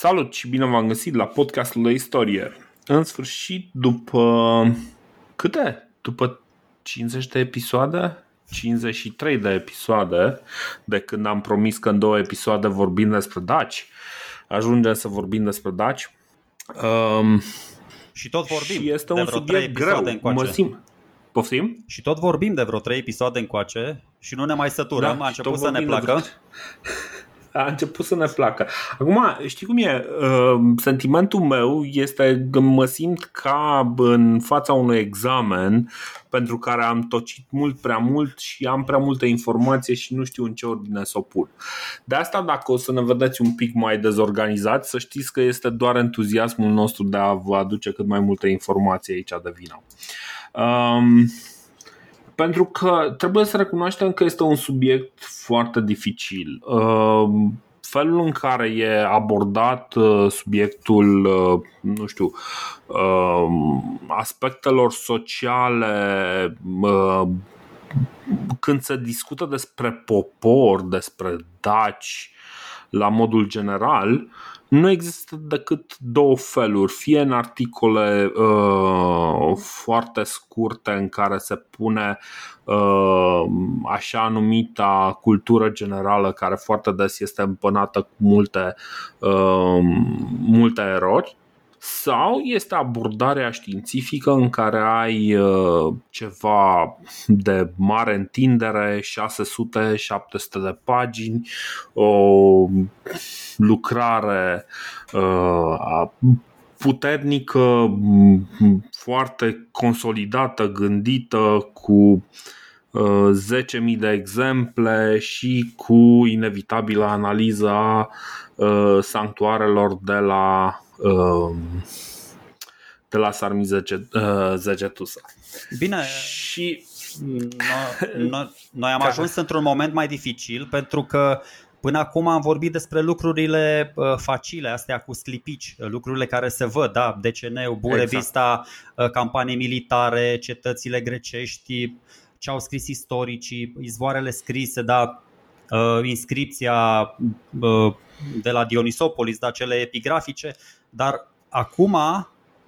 Salut și bine v-am găsit la podcastul de istorie. În sfârșit, după câte? După 50 de episoade? 53 de episoade de când am promis că în două episoade vorbim despre daci. Ajungem să vorbim despre daci. Um, și tot vorbim și este de un vreo subiect trei greu. episoade încoace. Mă simt. Poftim? Și tot vorbim de vreo trei episoade încoace și nu ne mai săturăm, Da, a și început tot să ne vorbim de placă. A început să ne placă. Acum, știi cum e? Uh, Sentimentul meu este că mă simt ca în fața unui examen pentru care am tocit mult prea mult și am prea multă informație și nu știu în ce ordine să o pun. De asta, dacă o să ne vedeți un pic mai dezorganizați, să știți că este doar entuziasmul nostru de a vă aduce cât mai multă informație aici de vină. Um, pentru că trebuie să recunoaștem că este un subiect foarte dificil. Uh, Felul în care e abordat uh, subiectul, uh, nu știu, uh, aspectelor sociale, uh, când se discută despre popor, despre daci, la modul general, nu există decât două feluri. Fie în articole uh, foarte scurte în care se pune uh, așa numita cultură generală, care foarte des este împănată cu multe, uh, multe erori, sau este abordarea științifică în care ai uh, ceva de mare întindere, 600-700 de pagini, o lucrare uh, puternică, m- foarte consolidată, gândită, cu uh, 10.000 de exemple și cu inevitabilă analiză a uh, sanctuarelor de la uh, de la Sarmi Zege- uh, Zegetusa. Bine, Și no, no, noi am ajuns într-un moment mai dificil pentru că Până acum am vorbit despre lucrurile uh, facile, astea cu sclipici, uh, lucrurile care se văd, da, DCN-ul, Burevista, exact. campanii militare, cetățile grecești, ce au scris istoricii, izvoarele scrise, da, uh, inscripția uh, de la Dionisopolis, da, cele epigrafice, dar acum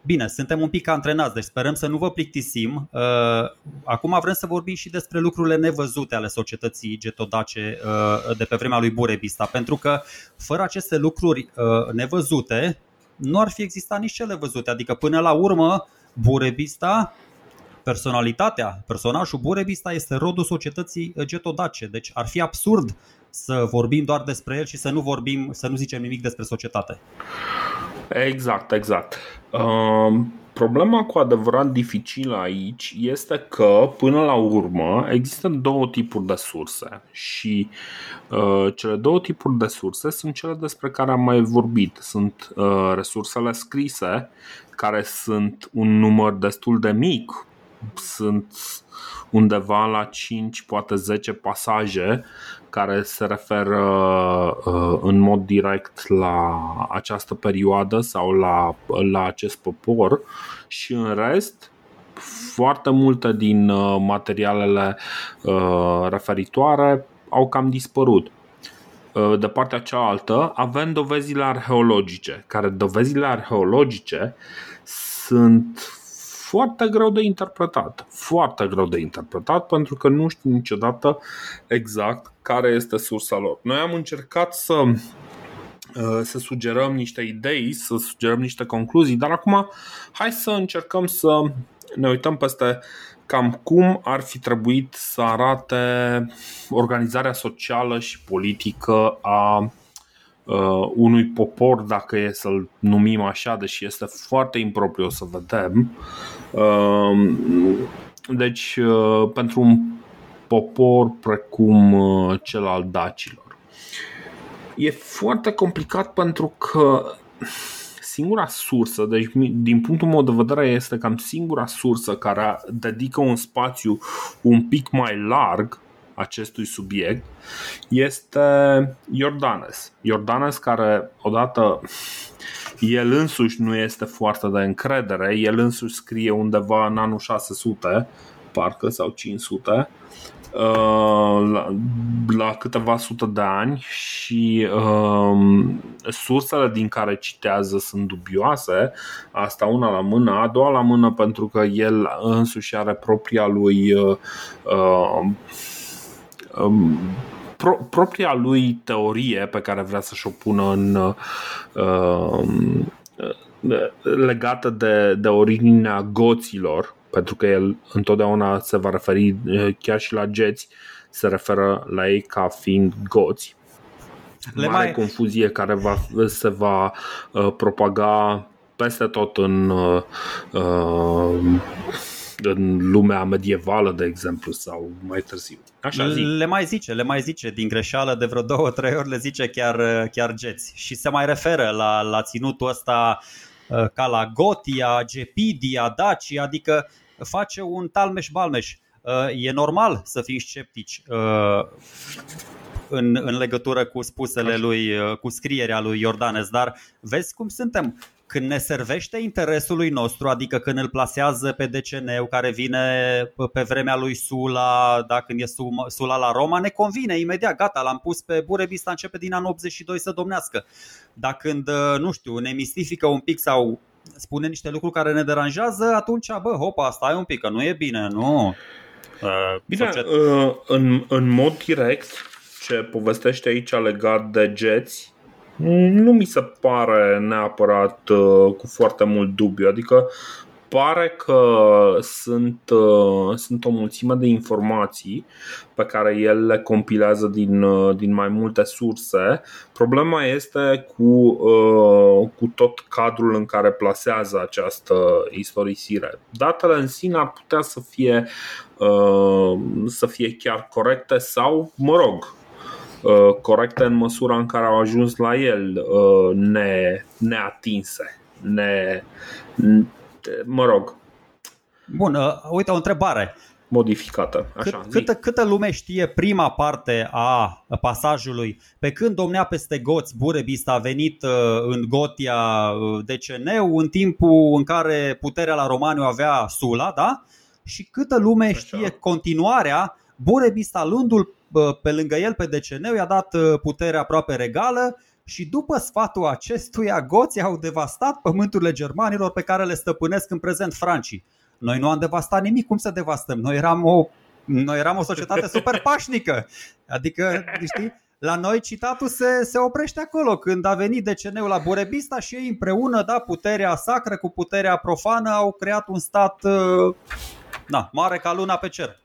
Bine, suntem un pic antrenați, deci sperăm să nu vă plictisim. Uh, Acum vrem să vorbim și despre lucrurile nevăzute ale societății getodace uh, de pe vremea lui Burebista, pentru că fără aceste lucruri uh, nevăzute nu ar fi existat nici cele văzute. Adică până la urmă Burebista personalitatea, personajul Burebista este rodul societății getodace. Deci ar fi absurd să vorbim doar despre el și să nu vorbim, să nu zicem nimic despre societate. Exact, exact. Uh, problema cu adevărat dificilă aici este că, până la urmă, există două tipuri de surse și uh, cele două tipuri de surse sunt cele despre care am mai vorbit. Sunt uh, resursele scrise, care sunt un număr destul de mic, sunt undeva la 5, poate 10 pasaje care se referă uh, în mod direct la această perioadă sau la, la acest popor și în rest foarte multe din uh, materialele uh, referitoare au cam dispărut. Uh, de partea cealaltă avem dovezile arheologice, care dovezile arheologice sunt foarte greu de interpretat. Foarte greu de interpretat pentru că nu știu niciodată exact care este sursa lor. Noi am încercat să să sugerăm niște idei, să sugerăm niște concluzii, dar acum hai să încercăm să ne uităm peste cam cum ar fi trebuit să arate organizarea socială și politică a uh, unui popor, dacă e să-l numim așa, deși este foarte impropriu să vedem. Uh, deci, uh, pentru un popor precum uh, cel al dacilor. E foarte complicat pentru că singura sursă, deci din punctul meu de vedere este cam singura sursă care dedică un spațiu un pic mai larg acestui subiect este Iordanes. Iordanes care odată el însuși nu este foarte de încredere, el însuși scrie undeva în anul 600, parcă sau 500 uh, la, la câteva sute de ani și uh, sursele din care citează sunt dubioase, asta una la mână, a doua la mână pentru că el însuși are propria lui uh, uh, um, pro, propria lui teorie pe care vrea să-și o pună în uh, legată de, de originea goților, pentru că el întotdeauna se va referi chiar și la geți, se referă la ei ca fiind goți. Le Mare mai... confuzie care va, se va uh, propaga peste tot în uh, în lumea medievală, de exemplu, sau mai târziu. Așa zi. Le mai zice, le mai zice, din greșeală de vreo două, trei ori le zice chiar, chiar geți. Și se mai referă la, la ținutul ăsta uh, ca la Gotia, Gepidia, Dacia, adică face un talmeș-balmeș. Uh, e normal să fii sceptici uh, în, în legătură cu spusele lui, cu scrierea lui Iordanes, dar vezi cum suntem când ne servește interesului nostru, adică când îl plasează pe DCN care vine pe vremea lui Sula, da, când e Sula la Roma, ne convine imediat, gata, l-am pus pe Burebista, începe din anul 82 să domnească. Dar când, uh, nu știu, ne mistifică un pic sau spune niște lucruri care ne deranjează, atunci, bă, hopa, stai un pic, că nu e bine, nu. Uh, bine, uh, în, în mod direct, ce povestește aici legat de Jets, nu mi se pare neapărat uh, cu foarte mult dubiu. Adică pare că sunt, uh, sunt o mulțime de informații pe care el le compilează din, uh, din mai multe surse. Problema este cu, cu tot cadrul în care plasează această istorisire. Datele în sine ar putea să fie, să fie chiar corecte sau, mă rog, Uh, corecte în măsura în care au ajuns la el uh, ne, neatinse, ne, mă rog. Bun, uh, uite o întrebare modificată. Așa, Cât, câtă, câtă lume știe prima parte a pasajului? Pe când domnea peste goți, Burebist a venit în Gotia dcn în timpul în care puterea la Romaniu avea Sula, da? Și câtă lume știe Așa. continuarea Burebist alându-l pe lângă el, pe deceneu, i-a dat uh, putere aproape regală și după sfatul acestuia, goții au devastat pământurile germanilor pe care le stăpânesc în prezent francii. Noi nu am devastat nimic, cum să devastăm? Noi eram o, noi eram o societate super pașnică. Adică, știi, la noi citatul se, se oprește acolo când a venit deceneu la Burebista și ei împreună, da, puterea sacră cu puterea profană au creat un stat uh, da, mare ca luna pe cer.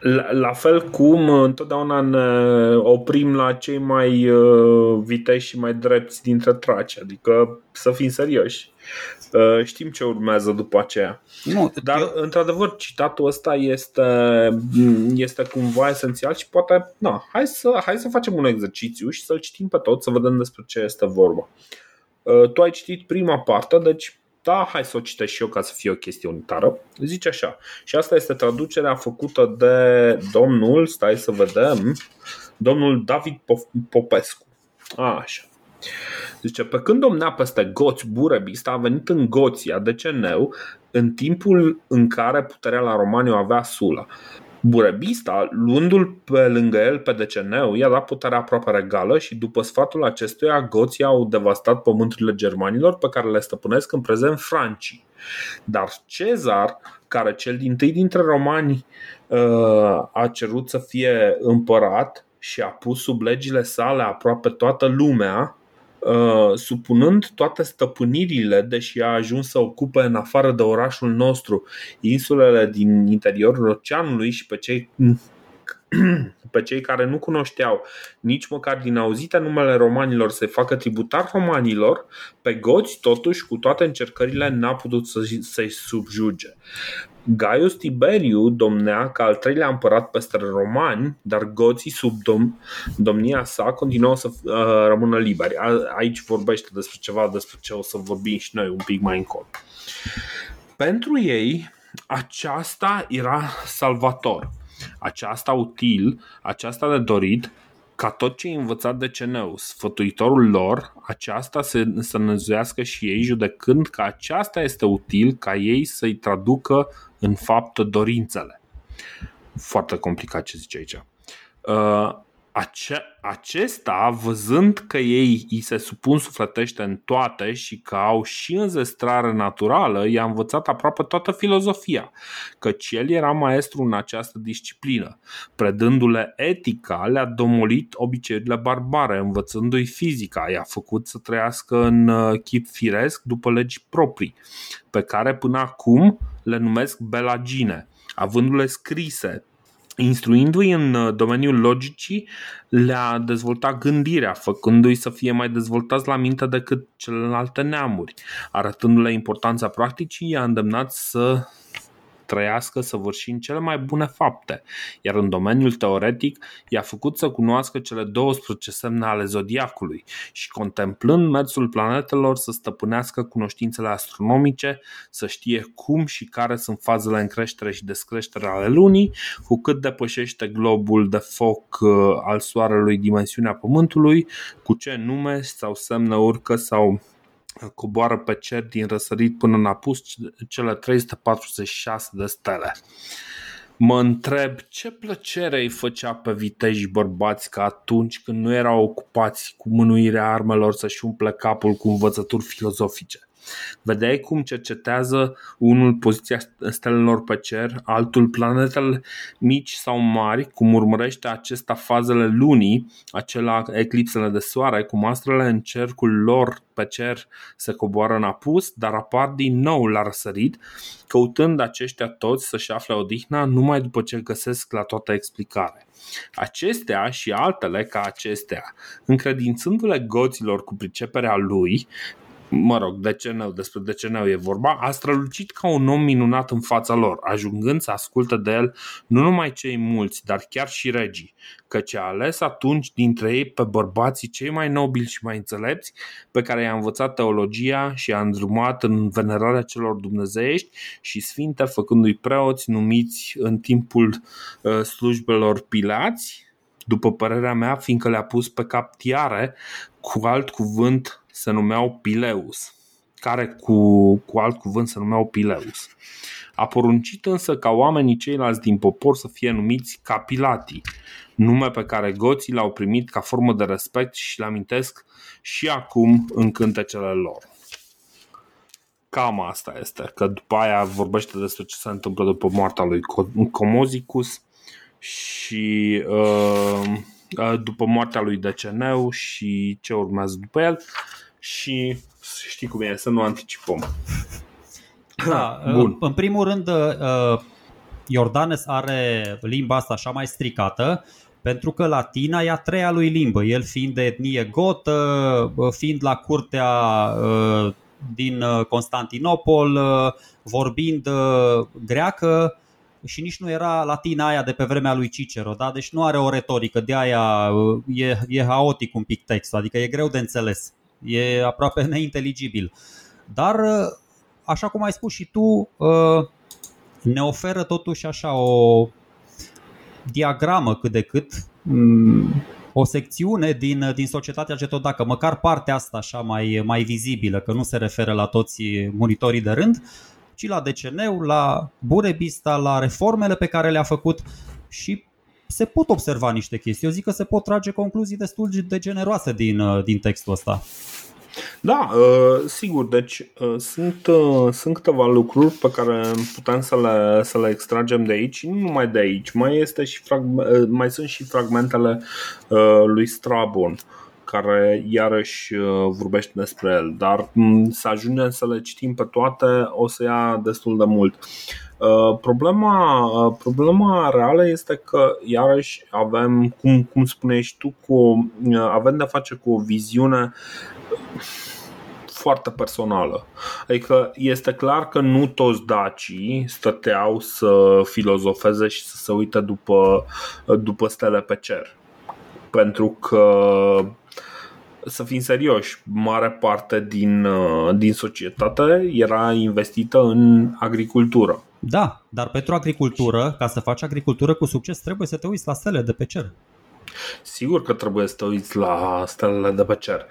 La, la fel cum întotdeauna ne oprim la cei mai uh, viteși și mai drepți dintre traci, adică să fim serioși. Uh, știm ce urmează după aceea. Nu, Dar, eu... într-adevăr, citatul ăsta este, este cumva esențial și poate, na, hai să, hai să facem un exercițiu și să-l citim pe tot, să vedem despre ce este vorba. Uh, tu ai citit prima parte, deci da, hai să o citesc și eu ca să fie o chestie unitară. Zice așa, și asta este traducerea făcută de domnul, stai să vedem, domnul David Popescu. A, așa. Zice, pe când domnea peste goți, Burebista a venit în Goția de Ceneu în timpul în care puterea la Romaniu avea Sula. Burebista, luându-l pe lângă el pe deceneu, i-a dat puterea aproape regală și după sfatul acestuia, goții au devastat pământurile germanilor pe care le stăpânesc în prezent francii. Dar Cezar, care cel din tâi dintre romani uh, a cerut să fie împărat și a pus sub legile sale aproape toată lumea, Uh, supunând toate stăpânirile, deși a ajuns să ocupe în afară de orașul nostru insulele din interiorul oceanului și pe cei pe cei care nu cunoșteau nici măcar din auzite numele romanilor să facă tributar romanilor, pe goți totuși cu toate încercările n-a putut să-i subjuge. Gaius Tiberiu domnea ca al treilea împărat peste romani, dar goții sub dom- domnia sa continuau să uh, rămână liberi. A- aici vorbește despre ceva despre ce o să vorbim și noi un pic mai încolo. Pentru ei, aceasta era salvator, aceasta util, aceasta de dorit, ca tot ce ai învățat de ceneu, sfătuitorul lor, aceasta să, să năzuiască și ei, judecând că aceasta este util ca ei să-i traducă în fapt dorințele. foarte complicat ce zice aici. Uh, ace- acesta, văzând că ei îi se supun sufletește în toate și că au și înzestrare naturală, i-a învățat aproape toată filozofia, căci el era maestru în această disciplină. Predându-le etica, le-a domolit obiceiurile barbare, învățându-i fizica, i-a făcut să trăiască în uh, chip firesc după legi proprii, pe care până acum le numesc belagine avându-le scrise, instruindu-i în uh, domeniul logicii, le-a dezvoltat gândirea, făcându-i să fie mai dezvoltați la minte decât celelalte neamuri. Arătându-le importanța practicii, i-a îndemnat să trăiască săvârșind cele mai bune fapte, iar în domeniul teoretic i-a făcut să cunoască cele 12 semne ale zodiacului și contemplând mersul planetelor să stăpânească cunoștințele astronomice, să știe cum și care sunt fazele în creștere și descreștere ale lunii, cu cât depășește globul de foc uh, al soarelui dimensiunea Pământului, cu ce nume sau semne urcă sau coboară pe cer din răsărit până în apus cele 346 de stele. Mă întreb ce plăcere îi făcea pe viteji bărbați ca atunci când nu erau ocupați cu mânuirea armelor să-și umple capul cu învățături filozofice. Vedeai cum cercetează unul poziția stelelor pe cer, altul planetele mici sau mari, cum urmărește acesta fazele lunii, acela eclipsele de soare, cum astrele în cercul lor pe cer se coboară în apus, dar apar din nou la răsărit, căutând aceștia toți să-și afle odihna numai după ce găsesc la toată explicare. Acestea și altele ca acestea, încredințându-le goților cu priceperea lui, mă rog, deceneu, despre deceneu e vorba, a strălucit ca un om minunat în fața lor, ajungând să asculte de el nu numai cei mulți, dar chiar și regii, căci a ales atunci dintre ei pe bărbații cei mai nobili și mai înțelepți, pe care i-a învățat teologia și i-a îndrumat în venerarea celor dumnezeiești și sfinte, făcându-i preoți numiți în timpul uh, slujbelor pilați, după părerea mea, fiindcă le-a pus pe cap tiare, cu alt cuvânt se numeau Pileus, care cu, cu alt cuvânt se numeau Pileus. A poruncit însă ca oamenii ceilalți din popor să fie numiți Capilati, nume pe care goții l-au primit ca formă de respect și le amintesc și acum în cântecele lor. Cam asta este, că după aia vorbește despre ce se întâmplă după moartea lui Comozicus și uh, uh, după moartea lui Deceneu și ce urmează după el și știi cum e, să nu anticipăm. Da, Bun. în primul rând uh, Iordanes are limba asta așa mai stricată pentru că latina e a treia lui limbă, el fiind de etnie gotă, uh, fiind la curtea uh, din Constantinopol, vorbind greacă și nici nu era latina aia de pe vremea lui Cicero, da? deci nu are o retorică, de aia e, e haotic un pic textul, adică e greu de înțeles e aproape neinteligibil. Dar, așa cum ai spus și tu, uh, ne oferă totuși așa o diagramă cât de cât, mm, o secțiune din, din societatea getodacă, măcar partea asta așa mai, mai vizibilă, că nu se referă la toți monitorii de rând, ci la deceneu, la Burebista, la reformele pe care le-a făcut și se pot observa niște chestii. Eu zic că se pot trage concluzii destul de generoase din, uh, din textul ăsta. Da, uh, sigur, deci uh, sunt, sunt câteva lucruri pe care putem să le, să le extragem de aici, nu numai de aici, mai, este și frag- mai sunt și fragmentele lui Strabon care iarăși vorbește despre el, dar mm, să ajungem să le citim pe toate o să ia destul de mult. Uh, problema, uh, problema reală este că iarăși avem, cum, cum spuneai și tu, cu, uh, avem de face cu o viziune foarte personală. Adică este clar că nu toți dacii stăteau să filozofeze și să se uite după, după stele pe cer. Pentru că să fim serioși, mare parte din, din societate era investită în agricultură. Da, dar pentru agricultură, ca să faci agricultură cu succes, trebuie să te uiți la stele de pe cer. Sigur că trebuie să te uiți la stelele de pe cer.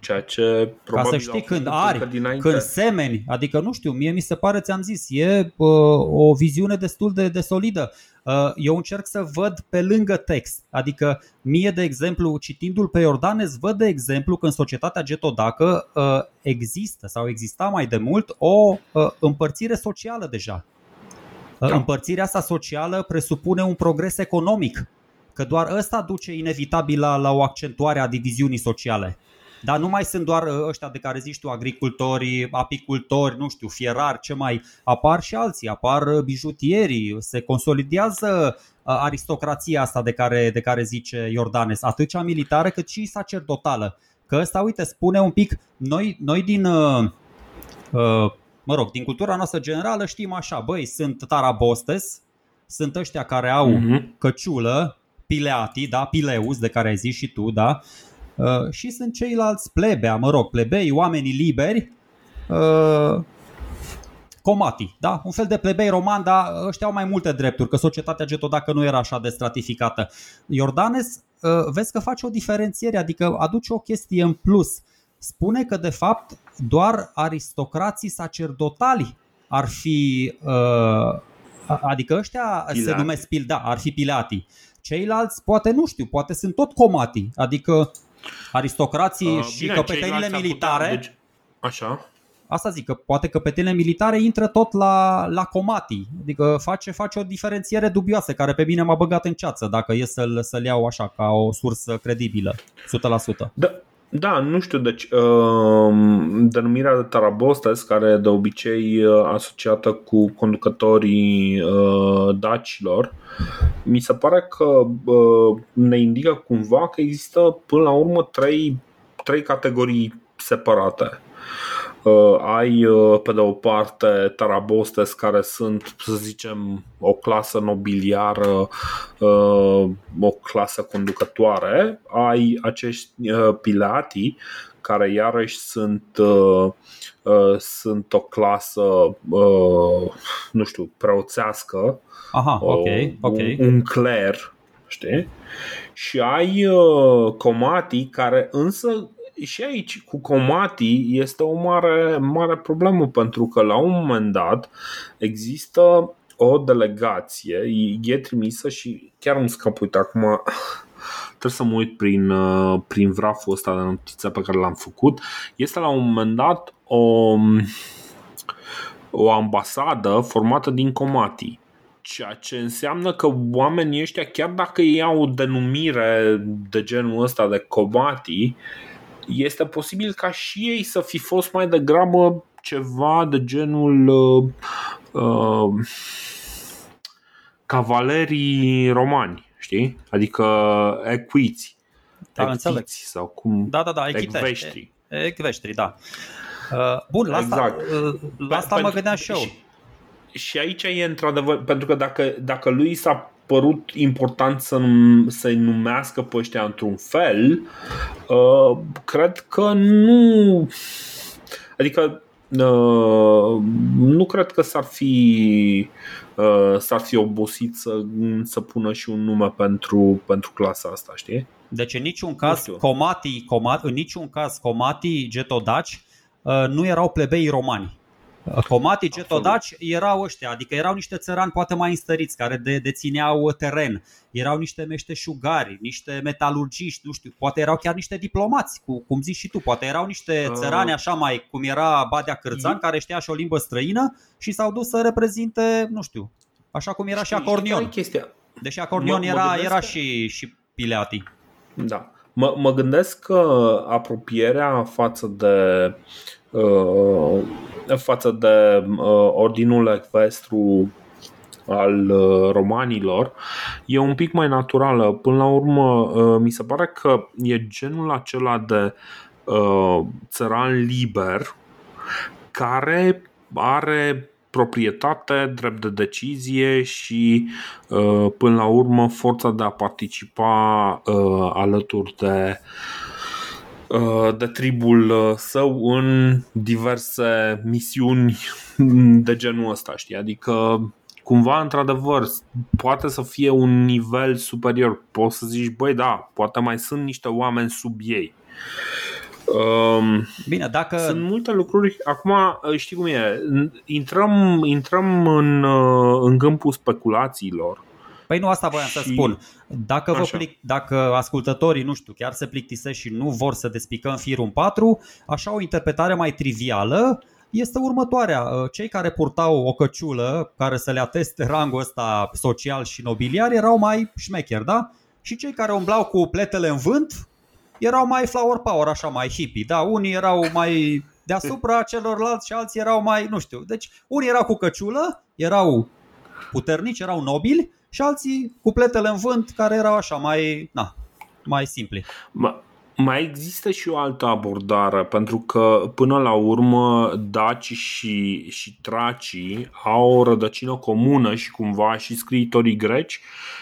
Ceea ce probabil Ca să știi când ari, când semeni, adică nu știu, mie mi se pare, ți-am zis, e uh, o viziune destul de, de solidă. Uh, eu încerc să văd pe lângă text, adică mie, de exemplu, citindu-l pe Iordanes, văd de exemplu că în societatea getodacă uh, există sau exista mai de mult o uh, împărțire socială deja. Uh, da. Împărțirea asta socială presupune un progres economic, că doar ăsta duce inevitabil la, la o accentuare a diviziunii sociale. Dar nu mai sunt doar uh, ăștia de care zici tu, agricultorii, apicultori, nu știu, fierari, ce mai apar și alții, apar uh, bijutierii, se consolidează uh, aristocrația asta de care, de care zice Iordanes, atât cea militară cât și sacerdotală. Că ăsta, uite, spune un pic, noi, noi din, uh, mă rog, din cultura noastră generală știm așa, băi, sunt tarabostes, sunt ăștia care au uh-huh. căciulă, pileati, da, pileus, de care ai zis și tu, da, Uh, și sunt ceilalți plebea, mă rog, plebei, oamenii liberi, uh, comati, da? Un fel de plebei roman, dar ăștia au mai multe drepturi, că societatea getodacă nu era așa de stratificată. Iordanes, uh, vezi că face o diferențiere, adică aduce o chestie în plus. Spune că, de fapt, doar aristocrații sacerdotali ar fi, adică ăștia Pilati. se numesc pil, da, ar fi pilati. Ceilalți, poate nu știu, poate sunt tot comati, adică aristocrații uh, și bine, căpetenile militare. Putea, deci, așa. Asta zic, că poate căpetenile militare intră tot la, la comati, adică face, face o diferențiere dubioasă care pe mine m-a băgat în ceață dacă e să-l, să-l iau așa ca o sursă credibilă, 100%. Da, da, nu știu, deci uh, denumirea de Tarabostes, care de obicei uh, asociată cu conducătorii uh, dacilor, mi se pare că uh, ne indică cumva că există până la urmă trei, trei categorii separate. Uh, ai uh, pe de o parte Tarabostes care sunt, să zicem, o clasă nobiliară, uh, o clasă conducătoare, ai acești pilati care iarăși sunt, sunt o clasă, nu știu, preoțească, Aha, okay, okay. Un, un cler, știi? Și ai comatii care însă și aici cu Comati este o mare, mare problemă pentru că la un moment dat există o delegație, e trimisă și chiar îmi scap, uite, acum trebuie să mă uit prin, uh, prin vraful ăsta de notiță pe care l-am făcut. Este la un moment dat o, o ambasadă formată din Comati ceea ce înseamnă că oamenii ăștia, chiar dacă ei au o denumire de genul ăsta de comati, este posibil ca și ei să fi fost mai degrabă ceva de genul uh, uh, cavalerii romani, știi? Adică equiți. Da, înțeleg. sau cum? Da, da, da, echveștri. Echveștri, da. Uh, bun, la exact. asta, uh, la asta mă gândeam și eu. Și, și aici e într-adevăr, pentru că dacă, dacă lui s-a părut important să, să-i numească pe ăștia într-un fel, uh, cred că nu. Adică Uh, nu cred că s-ar fi uh, s-ar fi obosit să, să pună și un nume pentru, pentru clasa asta, știi? Deci în niciun caz Comati, Comati, în niciun caz Comati Getodaci uh, nu erau plebei romani. Comati getodaci erau ăștia, adică erau niște țărani poate mai înstăriți care de, dețineau teren, erau niște meșteșugari, niște metalurgiști, nu știu, poate erau chiar niște diplomați, cu, cum zici și tu, poate erau niște uh. țărani așa mai, cum era Badea Cârțan, care știa și o limbă străină și s-au dus să reprezinte, nu știu, așa cum era și Acornion. Deși Acornion era, era și, și Pileati. Da. Mă, mă gândesc că apropierea față de uh, față de uh, ordinul ecvestru al uh, romanilor e un pic mai naturală. Până la urmă, uh, mi se pare că e genul acela de uh, țăran liber care are proprietate, drept de decizie și până la urmă forța de a participa alături de de tribul său în diverse misiuni de genul ăsta, știi? Adică cumva, într-adevăr, poate să fie un nivel superior. Poți să zici, băi, da, poate mai sunt niște oameni sub ei. Um, Bine, dacă... Sunt multe lucruri. Acum, știi cum e, intrăm, intrăm în, în câmpul speculațiilor. Păi nu asta voiam și... să spun. Dacă, vă plic, dacă ascultătorii, nu știu, chiar se plictisesc și nu vor să despicăm firul în patru, așa o interpretare mai trivială este următoarea. Uh, cei care purtau o căciulă care să le ateste rangul ăsta social și nobiliar erau mai șmecheri, da? Și cei care umblau cu pletele în vânt erau mai flower power, așa mai hippie, da? Unii erau mai deasupra celorlalți și alții erau mai, nu știu. Deci unii erau cu căciulă, erau puternici, erau nobili și alții cu pletele în vânt care erau așa mai, na, mai simpli. Ma, mai există și o altă abordare, pentru că până la urmă daci și, și tracii au o rădăcină comună și cumva și scriitorii greci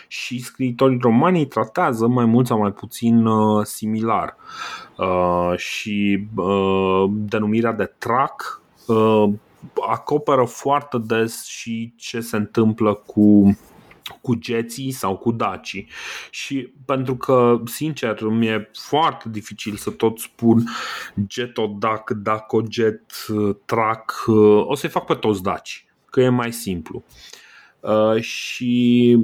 și scriitorii romani tratează mai mult sau mai puțin uh, similar. Uh, și uh, denumirea de trac uh, acoperă foarte des și ce se întâmplă cu cu geții sau cu dacii și pentru că, sincer, mi-e foarte dificil să tot spun Getodac, Dacojet, Trac, o să-i fac pe toți daci, că e mai simplu. Uh, și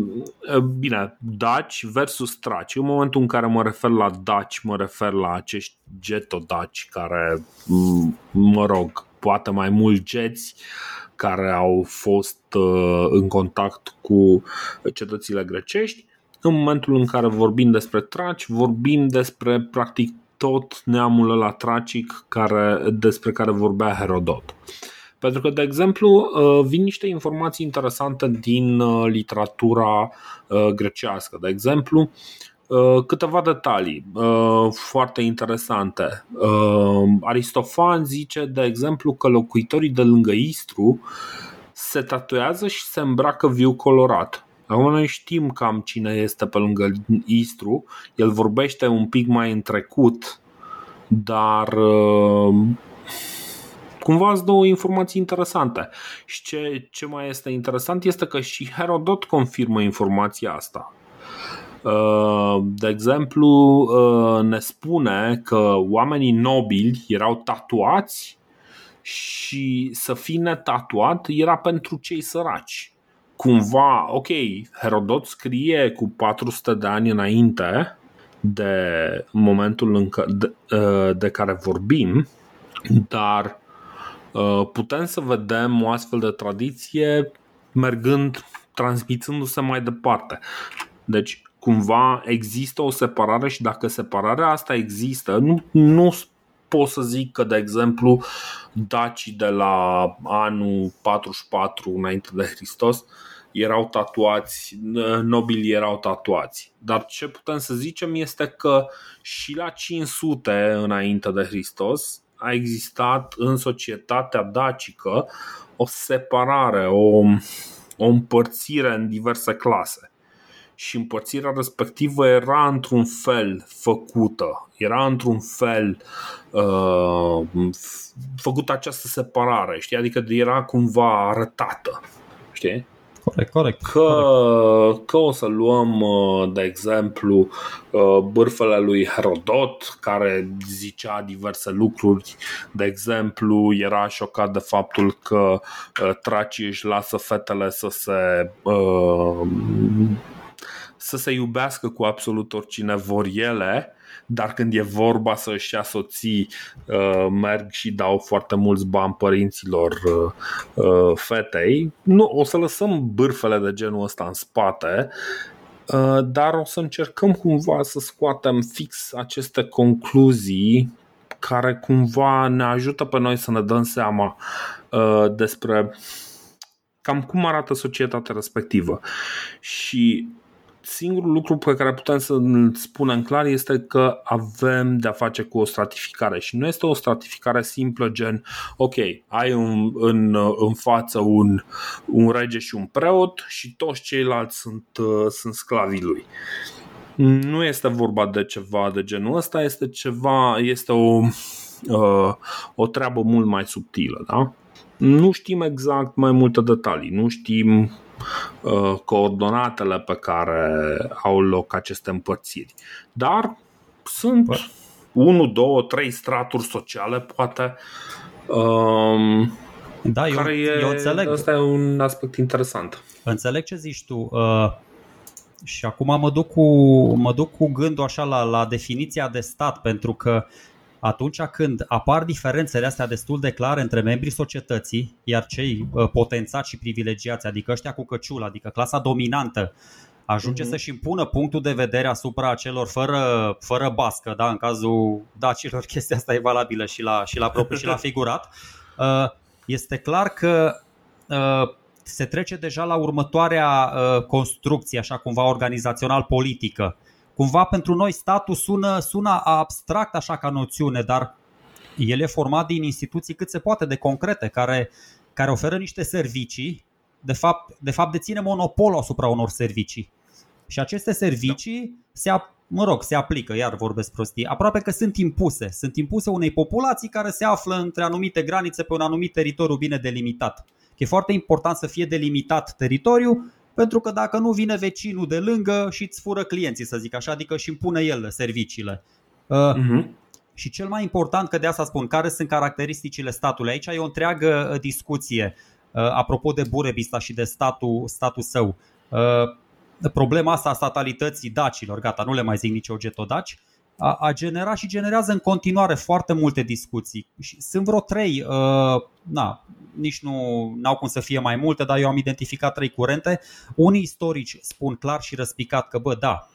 uh, bine, daci versus traci. În momentul în care mă refer la daci, mă refer la acești getodaci care, mă rog, poate mai mult geți, care au fost uh, în contact cu cetățile grecești. În momentul în care vorbim despre traci, vorbim despre practic tot neamul ăla tracic care, despre care vorbea Herodot. Pentru că, de exemplu, uh, vin niște informații interesante din uh, literatura grecească. De exemplu, Uh, câteva detalii uh, foarte interesante. Uh, Aristofan zice, de exemplu, că locuitorii de lângă Istru se tatuează și se îmbracă viu colorat. Acum noi știm cam cine este pe lângă Istru, el vorbește un pic mai în trecut, dar cumva îți dă o informație interesante. Și ce, ce mai este interesant este că și Herodot confirmă informația asta. Uh, de exemplu, uh, ne spune că oamenii nobili erau tatuați și să fii netatuat era pentru cei săraci. Cumva, ok, Herodot scrie cu 400 de ani înainte de momentul în că, de, uh, de care vorbim, dar putem să vedem o astfel de tradiție mergând, transmițându-se mai departe. Deci, cumva există o separare și dacă separarea asta există, nu, nu pot să zic că, de exemplu, dacii de la anul 44 înainte de Hristos erau tatuați, nobilii erau tatuați. Dar ce putem să zicem este că și la 500 înainte de Hristos a existat în societatea dacică o separare, o, o împărțire în diverse clase și împărțirea respectivă era într-un fel făcută, era într-un fel uh, făcută această separare, știi? Adică era cumva arătată, știi? Corect, corect. Că, corect. că o să luăm, uh, de exemplu, uh, bârfele lui Herodot, care zicea diverse lucruri. De exemplu, era șocat de faptul că uh, tracii își lasă fetele să se să se iubească cu absolut oricine vor ele, dar când e vorba să își ia soții, uh, merg și dau foarte mulți bani părinților uh, uh, fetei. Nu, o să lăsăm bârfele de genul ăsta în spate, dar o să încercăm cumva să scoatem fix aceste concluzii care cumva ne ajută pe noi să ne dăm seama despre cam cum arată societatea respectivă. Și singurul lucru pe care putem să îl spunem clar este că avem de-a face cu o stratificare și nu este o stratificare simplă gen ok, ai în, în, în față un, un rege și un preot și toți ceilalți sunt, uh, sunt sclavii lui. Nu este vorba de ceva de genul ăsta, este ceva, este o, uh, o treabă mult mai subtilă, da? Nu știm exact mai multe detalii, nu știm uh, coordonatele pe care au loc aceste împărțiri. Dar sunt Bă. 1, 2, 3 straturi sociale, poate. Um, da, eu, care e, eu înțeleg. Asta e un aspect interesant. Înțeleg ce zici tu. Uh, și acum mă duc cu, mă duc cu gândul așa la, la definiția de stat, pentru că atunci când apar diferențele astea destul de clare între membrii societății, iar cei uh, potențați și privilegiați, adică ăștia cu căciul, adică clasa dominantă, ajunge uh-huh. să-și impună punctul de vedere asupra celor fără, fără bască, da? în cazul dacilor chestia asta e valabilă și la, și la propriu și la figurat, uh, este clar că uh, se trece deja la următoarea uh, construcție, așa cumva organizațional politică. Cumva pentru noi statul sună, sună abstract așa ca noțiune, dar el e format din instituții cât se poate de concrete, care, care oferă niște servicii, de fapt, de fapt deține monopolul asupra unor servicii. Și aceste servicii da. se, mă rog, se aplică, iar vorbesc prostii, aproape că sunt impuse. Sunt impuse unei populații care se află între anumite granițe pe un anumit teritoriu bine delimitat. E foarte important să fie delimitat teritoriu, pentru că dacă nu vine vecinul de lângă și îți fură clienții, să zic așa, adică și impune el serviciile. Uh-huh. Și cel mai important, că de asta spun, care sunt caracteristicile statului. Aici e o întreagă uh, discuție uh, apropo de Burebista și de statul, statul său. Uh, problema asta a statalității dacilor, gata, nu le mai zic nici o getodaci, a, a generat și generează în continuare foarte multe discuții. Și sunt vreo trei, uh, na, nici nu au cum să fie mai multe, dar eu am identificat trei curente. Unii istorici spun clar și răspicat că, bă, da,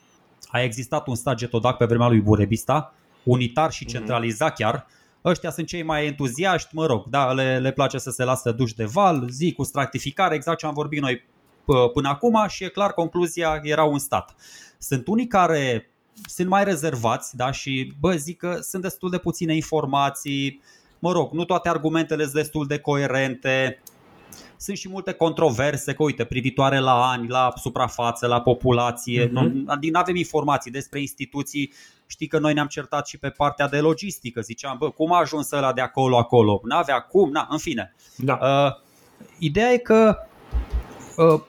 a existat un stat getodac pe vremea lui Burebista, unitar și mhm. centralizat chiar, Ăștia sunt cei mai entuziaști, mă rog, da, le, le place să se lasă duși de val, zi cu stratificare, exact ce am vorbit noi până acum și e clar concluzia era un stat. Sunt unii care sunt mai rezervați da? și bă, zic că sunt destul de puține informații, mă rog, nu toate argumentele sunt destul de coerente, sunt și multe controverse, că uite, privitoare la ani, la suprafață, la populație, uh-huh. nu avem informații despre instituții, știi că noi ne-am certat și pe partea de logistică, ziceam, bă, cum a ajuns ăla de acolo, acolo, n-avea cum, na, în fine. Da. Uh, ideea e că uh,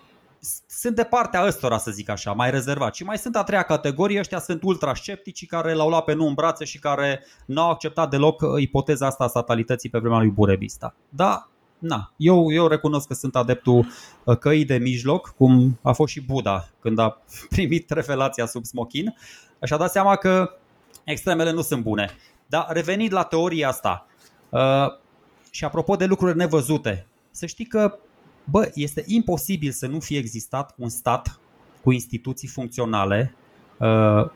sunt de partea ăstora, să zic așa, mai rezervat. Și mai sunt a treia categorie, ăștia sunt ultra sceptici care l-au luat pe nu în brațe și care nu au acceptat deloc uh, ipoteza asta a statalității pe vremea lui Burebista. Da, na, eu, eu recunosc că sunt adeptul uh, căii de mijloc, cum a fost și Buddha când a primit revelația sub smochin și a dat seama că extremele nu sunt bune. Dar revenind la teoria asta, uh, și apropo de lucruri nevăzute, să știi că Bă, este imposibil să nu fie existat un stat cu instituții funcționale uh,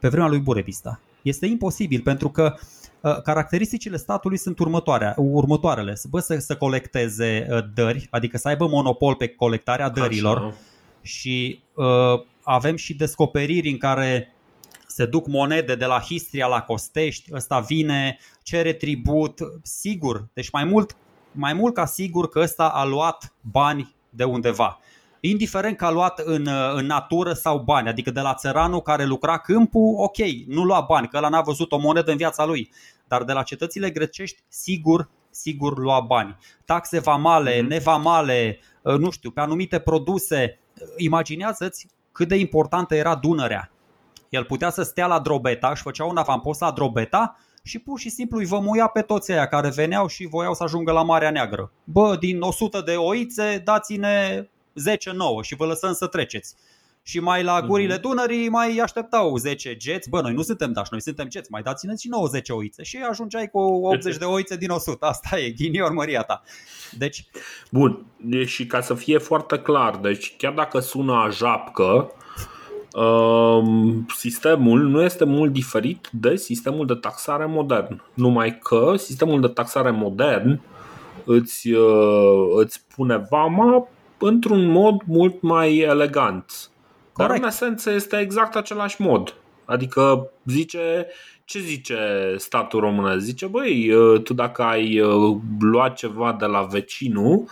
pe vremea lui Burebista. Este imposibil pentru că uh, caracteristicile statului sunt următoarea, următoarele. Bă, să, să colecteze uh, dări, adică să aibă monopol pe colectarea dărilor Așa. și uh, avem și descoperiri în care se duc monede de la Histria la Costești, ăsta vine, cere tribut, sigur, deci mai mult mai mult ca sigur că ăsta a luat bani de undeva. Indiferent că a luat în, în natură sau bani, adică de la țăranul care lucra câmpul, ok, nu lua bani, că ăla n-a văzut o monedă în viața lui. Dar de la cetățile grecești, sigur, sigur lua bani. Taxe vamale, mm-hmm. nevamale, ă, nu știu, pe anumite produse. Imaginează-ți cât de importantă era Dunărea. El putea să stea la Drobeta și făcea un avampost la Drobeta și pur și simplu îi vămuia pe toți aia care veneau și voiau să ajungă la Marea Neagră. Bă, din 100 de oițe dați-ne 10 nouă și vă lăsăm să treceți. Și mai la gurile mm-hmm. Dunării mai așteptau 10 geți. Bă, noi nu suntem dași, noi suntem geți, mai dați-ne și 90 oițe. Și ajungeai cu 80 de oițe din 100. Asta e, ghinior măria ta. Deci... Bun, și ca să fie foarte clar, deci chiar dacă sună a japcă, Ehm, sistemul nu este mult diferit de sistemul de taxare modern. Numai că sistemul de taxare modern îți, uh, îți pune vama într-un mod mult mai elegant. Corect. Dar în esență este exact același mod. Adică zice, ce zice statul românesc? Zice, băi, uh, tu dacă ai uh, luat ceva de la vecinul,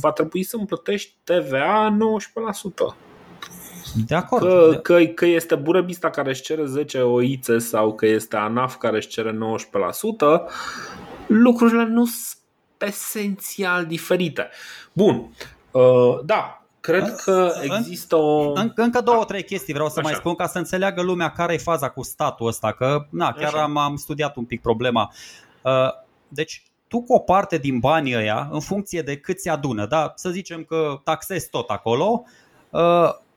va trebui să-mi plătești TVA 19%. De acord. Că, că, că este Burebista care își cere 10 oițe sau că este ANAF care își cere 19%, lucrurile nu sunt esențial diferite. Bun, da, cred că există o... încă două, trei chestii vreau să Așa. mai spun ca să înțeleagă lumea care e faza cu statul ăsta, că na, chiar am, am studiat un pic problema. Deci, tu cu o parte din banii ăia, în funcție de cât se adună, da? să zicem că taxezi tot acolo,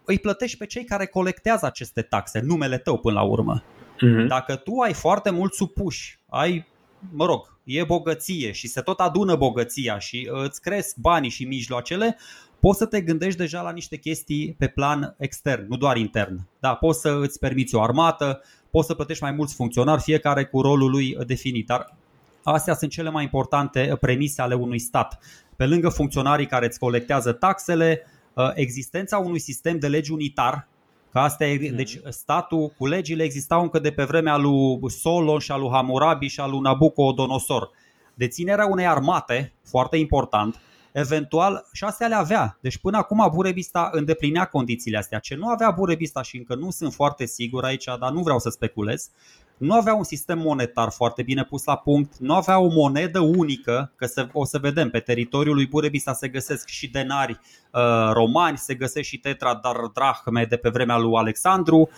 îi plătești pe cei care colectează aceste taxe, numele tău până la urmă. Uh-huh. Dacă tu ai foarte mult supuși, ai, mă rog, e bogăție și se tot adună bogăția și îți cresc banii și mijloacele, poți să te gândești deja la niște chestii pe plan extern, nu doar intern. Da, poți să îți permiți o armată, poți să plătești mai mulți funcționari, fiecare cu rolul lui definit. Dar astea sunt cele mai importante premise ale unui stat. Pe lângă funcționarii care îți colectează taxele, Uh, existența unui sistem de legi unitar, că asta e, mhm. deci statul cu legile existau încă de pe vremea lui Solon și a lui Hammurabi și a lui Nabucodonosor. Deținerea unei armate, foarte important, eventual și astea le avea. Deci până acum Burebista îndeplinea condițiile astea. Ce nu avea Burebista și încă nu sunt foarte sigur aici, dar nu vreau să speculez, nu avea un sistem monetar foarte bine pus la punct, nu avea o monedă unică, că se, o să vedem, pe teritoriul lui Burebista se găsesc și denari uh, romani, se găsesc și tetra dar drahme de pe vremea lui Alexandru,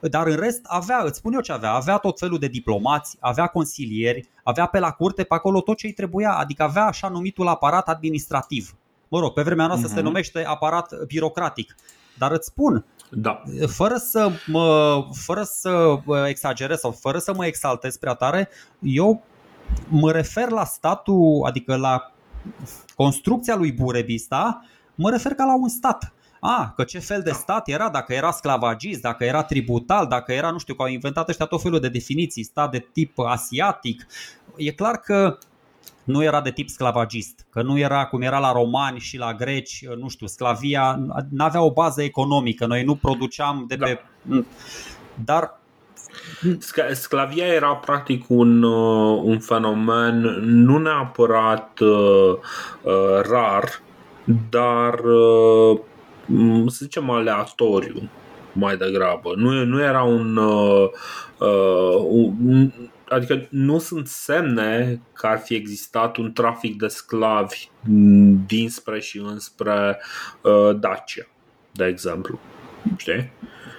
dar în rest avea, îți spun eu ce avea, avea tot felul de diplomați, avea consilieri, avea pe la curte pe acolo tot ce îi trebuia, adică avea așa numitul aparat administrativ. Mă rog, pe vremea noastră uh-huh. se mhm. numește aparat birocratic. Dar îți spun, da. Fără să mă, fără să exagerez sau fără să mă exaltez prea tare, eu mă refer la statul, adică la construcția lui Burebista, mă refer ca la un stat. A, că ce fel de stat era, dacă era sclavagist, dacă era tributal, dacă era, nu știu, că au inventat ăștia tot felul de definiții, stat de tip asiatic. E clar că nu era de tip sclavagist, că nu era cum era la romani și la greci, nu știu, sclavia nu avea o bază economică, noi nu produceam de pe... Da. Dar Sclavia era practic un, uh, un fenomen nu neapărat uh, uh, rar, dar uh, să zicem aleatoriu mai degrabă. Nu, nu era un, uh, uh, un adică nu sunt semne că ar fi existat un trafic de sclavi dinspre și înspre uh, Dacia, de exemplu. Știi?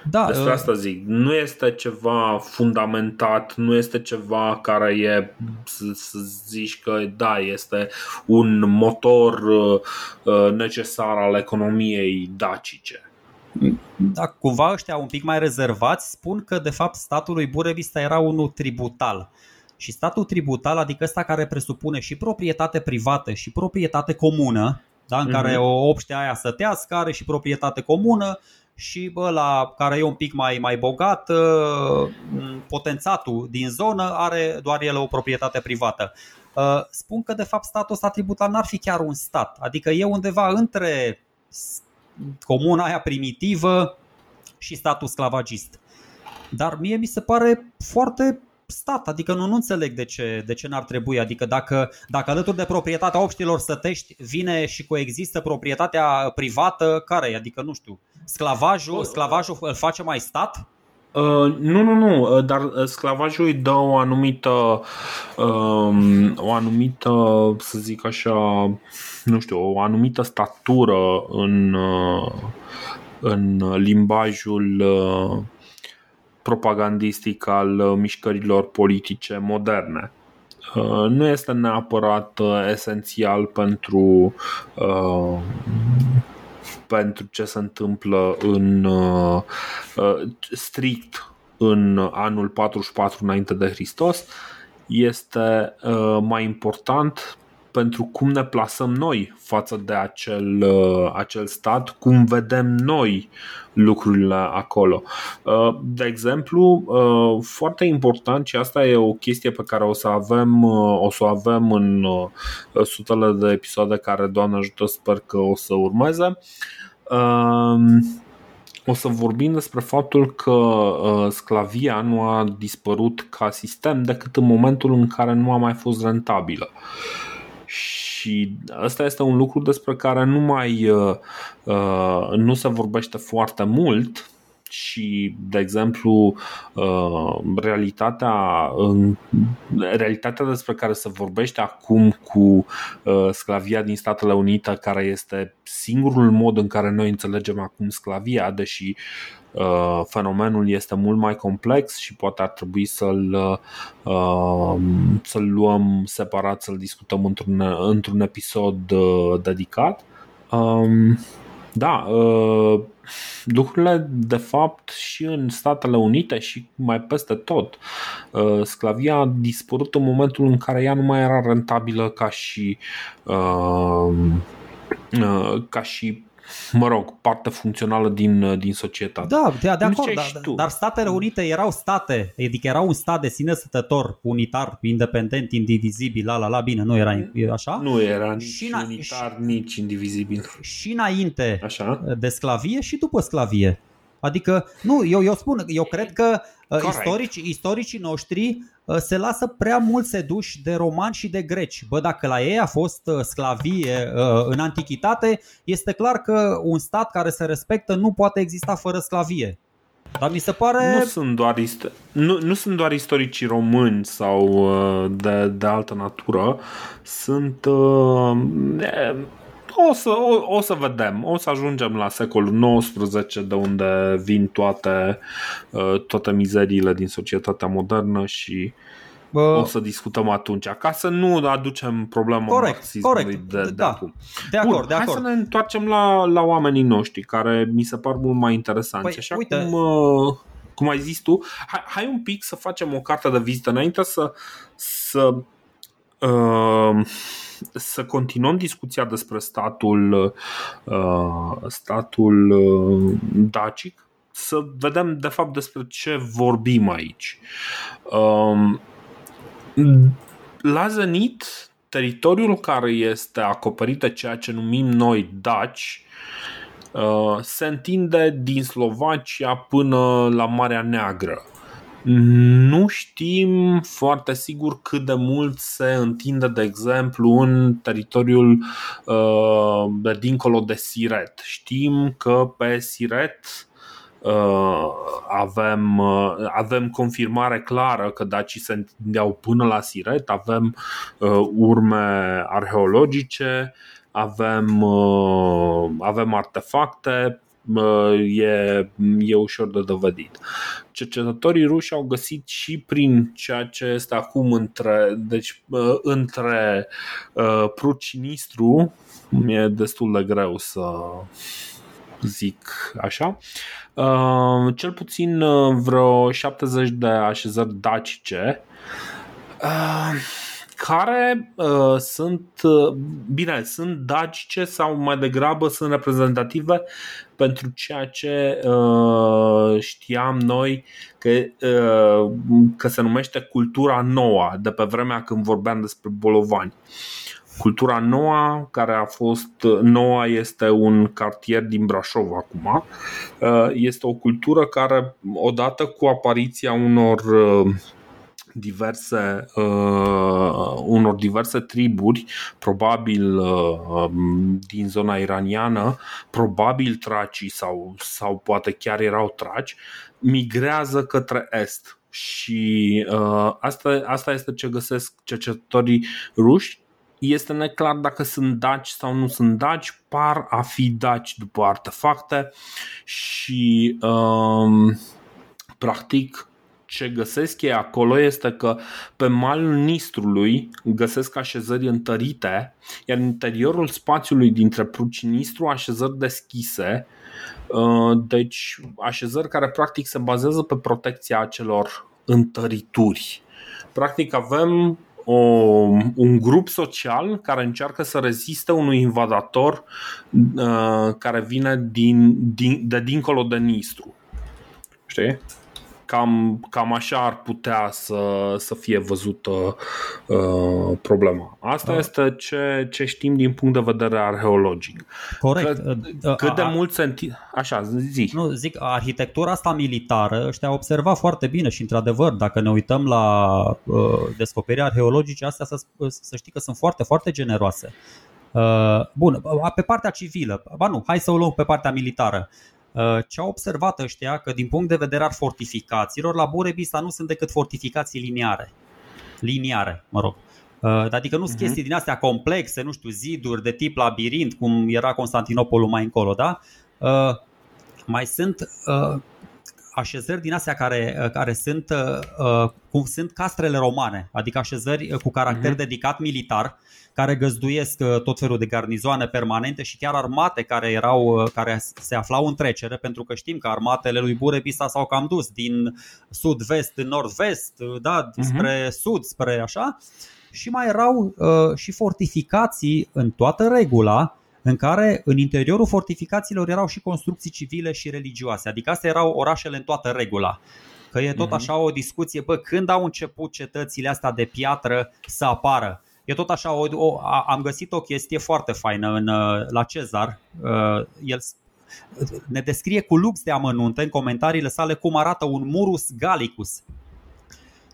Da, Despre uh, asta zic. Nu este ceva fundamentat, nu este ceva care e să, să zici că da, este un motor uh, uh necesar al economiei dacice. Da, cumva ăștia un pic mai rezervați spun că de fapt statul lui Burevista era unul tributal. Și statul tributal, adică ăsta care presupune și proprietate privată și proprietate comună, da, în uh-huh. care o obște aia sătească are și proprietate comună și ăla care e un pic mai, mai bogat, ă, potențatul din zonă are doar el o proprietate privată. Ă, spun că de fapt statul ăsta tributal n-ar fi chiar un stat, adică e undeva între comuna aia primitivă și statul sclavagist. Dar mie mi se pare foarte stat, adică nu, nu înțeleg de ce, de ce n-ar trebui. Adică dacă, dacă alături de proprietatea obștilor sătești vine și coexistă proprietatea privată, care Adică nu știu, sclavajul, sclavajul îl face mai stat? Uh, nu, nu, nu, uh, dar uh, sclavajul îi dă o anumită, um, o anumită, să zic așa, nu știu, o anumită statură în, uh, în limbajul uh, propagandistic al uh, mișcărilor politice moderne. Nu este neapărat esențial pentru pentru ce se întâmplă în strict în anul 44 înainte de Hristos este mai important pentru cum ne plasăm noi față de acel, uh, acel stat, cum vedem noi lucrurile acolo. Uh, de exemplu, uh, foarte important și asta e o chestie pe care o să avem, o să o avem în sutele de episoade care, Doamne ajută, sper că o să urmeze. O să vorbim despre faptul că sclavia nu a dispărut ca sistem decât în momentul în care nu a mai fost rentabilă. Și asta este un lucru despre care nu mai uh, uh, nu se vorbește foarte mult și, de exemplu, uh, realitatea, realitatea despre care se vorbește acum cu uh, sclavia din Statele Unite, care este singurul mod în care noi înțelegem acum sclavia, deși uh, fenomenul este mult mai complex și poate ar trebui să-l, să-l luăm separat, să-l discutăm într-un, într-un episod dedicat. Um, da, lucrurile de fapt și în Statele Unite și mai peste tot. Uh, sclavia a dispărut în momentul în care ea nu mai era rentabilă ca și uh, uh, ca și mă rog, parte funcțională din, din societate. Da, de, de acord, dar, dar Statele Unite erau state, adică erau un stat de sine stătător, unitar, independent, indivizibil, la la la, bine, nu era așa? Nu era nici și unitar, și, nici indivizibil. Și înainte așa? de sclavie și după sclavie. Adică, nu, eu, eu spun, eu cred că uh, istorici, istoricii noștri uh, se lasă prea mult seduși de romani și de greci. Bă, dacă la ei a fost uh, sclavie în antichitate, este clar că un stat care se respectă nu poate exista fără sclavie. Dar mi se pare... Nu sunt doar, ist- nu, nu sunt doar istoricii români sau de, de altă natură, sunt uh, o să, o, o să vedem. O să ajungem la secolul XIX, de unde vin toate, uh, toate mizeriile din societatea modernă și Bă, o să discutăm atunci, ca să nu aducem problema corect, marxismului corect, de, de da, acum. De acord, Bun, de acord. Hai să ne întoarcem la, la oamenii noștri, care mi se par mult mai interesanți. Păi, Așa uite. cum, uh, cum ai zis tu, hai, hai un pic să facem o carte de vizită înainte să, să uh, să continuăm discuția despre statul, uh, statul uh, dacic, să vedem de fapt despre ce vorbim aici. Um, la Zenit, teritoriul care este acoperit de ceea ce numim noi daci uh, se întinde din Slovacia până la Marea Neagră. Nu știm foarte sigur cât de mult se întinde, de exemplu, în teritoriul uh, de dincolo de Siret. Știm că pe Siret uh, avem, uh, avem confirmare clară că dacii se întindeau până la Siret, avem uh, urme arheologice, avem, uh, avem artefacte e, e ușor de dovedit. Cercetătorii ruși au găsit și prin ceea ce este acum între, deci, între uh, Prucinistru, mi-e destul de greu să zic așa, uh, cel puțin vreo 70 de așezări dacice care uh, sunt, uh, bine, sunt dacice sau mai degrabă sunt reprezentative pentru ceea ce uh, știam noi că, uh, că se numește cultura nouă, de pe vremea când vorbeam despre bolovani. Cultura Noua, care a fost Noua este un cartier din Brașov acum, uh, este o cultură care odată cu apariția unor uh, diverse, uh, unor diverse triburi, probabil uh, din zona iraniană, probabil tracii sau, sau poate chiar erau traci, migrează către est. Și uh, asta, asta este ce găsesc cercetătorii ruși. Este neclar dacă sunt daci sau nu sunt daci, par a fi daci după artefacte și uh, practic ce găsesc ei acolo este că pe malul Nistrului găsesc așezări întărite, iar în interiorul spațiului dintre Pruci Nistru așezări deschise, uh, deci așezări care practic se bazează pe protecția acelor întărituri. Practic avem o, un grup social care încearcă să reziste unui invadator uh, care vine din, din, de dincolo de Nistru. Știi? Cam, cam așa ar putea să, să fie văzută uh, problema. Asta da. este ce, ce știm din punct de vedere arheologic. Corect. Că, uh, cât de mult senti... Așa, zi. Nu, zic, arhitectura asta militară ăștia au observat foarte bine și într-adevăr, dacă ne uităm la uh, descoperiri arheologice, astea să, să știi că sunt foarte, foarte generoase. Uh, bun, pe partea civilă, ba nu, hai să o luăm pe partea militară. Ce au observat ăștia că din punct de vedere al fortificațiilor, la Burebista nu sunt decât fortificații liniare. Liniare, mă rog. Adică nu sunt uh-huh. chestii din astea complexe, nu știu, ziduri de tip labirint, cum era Constantinopolul mai încolo, da? Mai sunt așezări din astea care, care sunt, uh, cum sunt castrele romane, adică așezări cu caracter uh-huh. dedicat militar, care găzduiesc tot felul de garnizoane permanente și chiar armate care, erau, care se aflau în trecere, pentru că știm că armatele lui Burebista s-au cam dus din sud-vest în nord-vest, da, uh-huh. spre sud, spre așa, și mai erau uh, și fortificații în toată regula, în care în interiorul fortificațiilor erau și construcții civile și religioase, adică astea erau orașele în toată regula. Că e tot mhm. așa o discuție, bă, când au început cetățile astea de piatră să apară? E tot așa, o, o, am găsit o chestie foarte faină în, uh, la Cezar. Uh, el ne descrie cu lux de amănunte în comentariile sale cum arată un Murus Gallicus.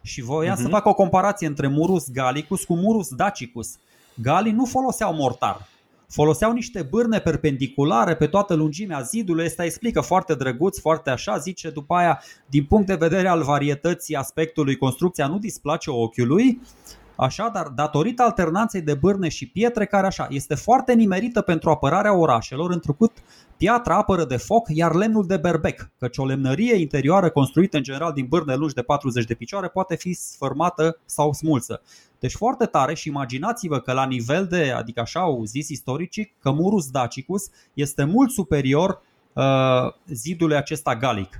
Și voia uh-huh. să mhm. fac o comparație între Murus Gallicus cu Murus Dacicus. Galii nu foloseau mortar, foloseau niște bârne perpendiculare pe toată lungimea zidului. Asta explică foarte drăguț, foarte așa, zice după aia, din punct de vedere al varietății aspectului, construcția nu displace ochiului, Așa, dar datorită alternanței de bârne și pietre, care așa este foarte nimerită pentru apărarea orașelor, întrucât piatra apără de foc, iar lemnul de berbec, căci o lemnărie interioară construită în general din bârne lungi de 40 de picioare poate fi sfărmată sau smulsă. Deci foarte tare și imaginați-vă că la nivel de, adică așa au zis istoricii, că Murus Dacicus este mult superior uh, zidului acesta galic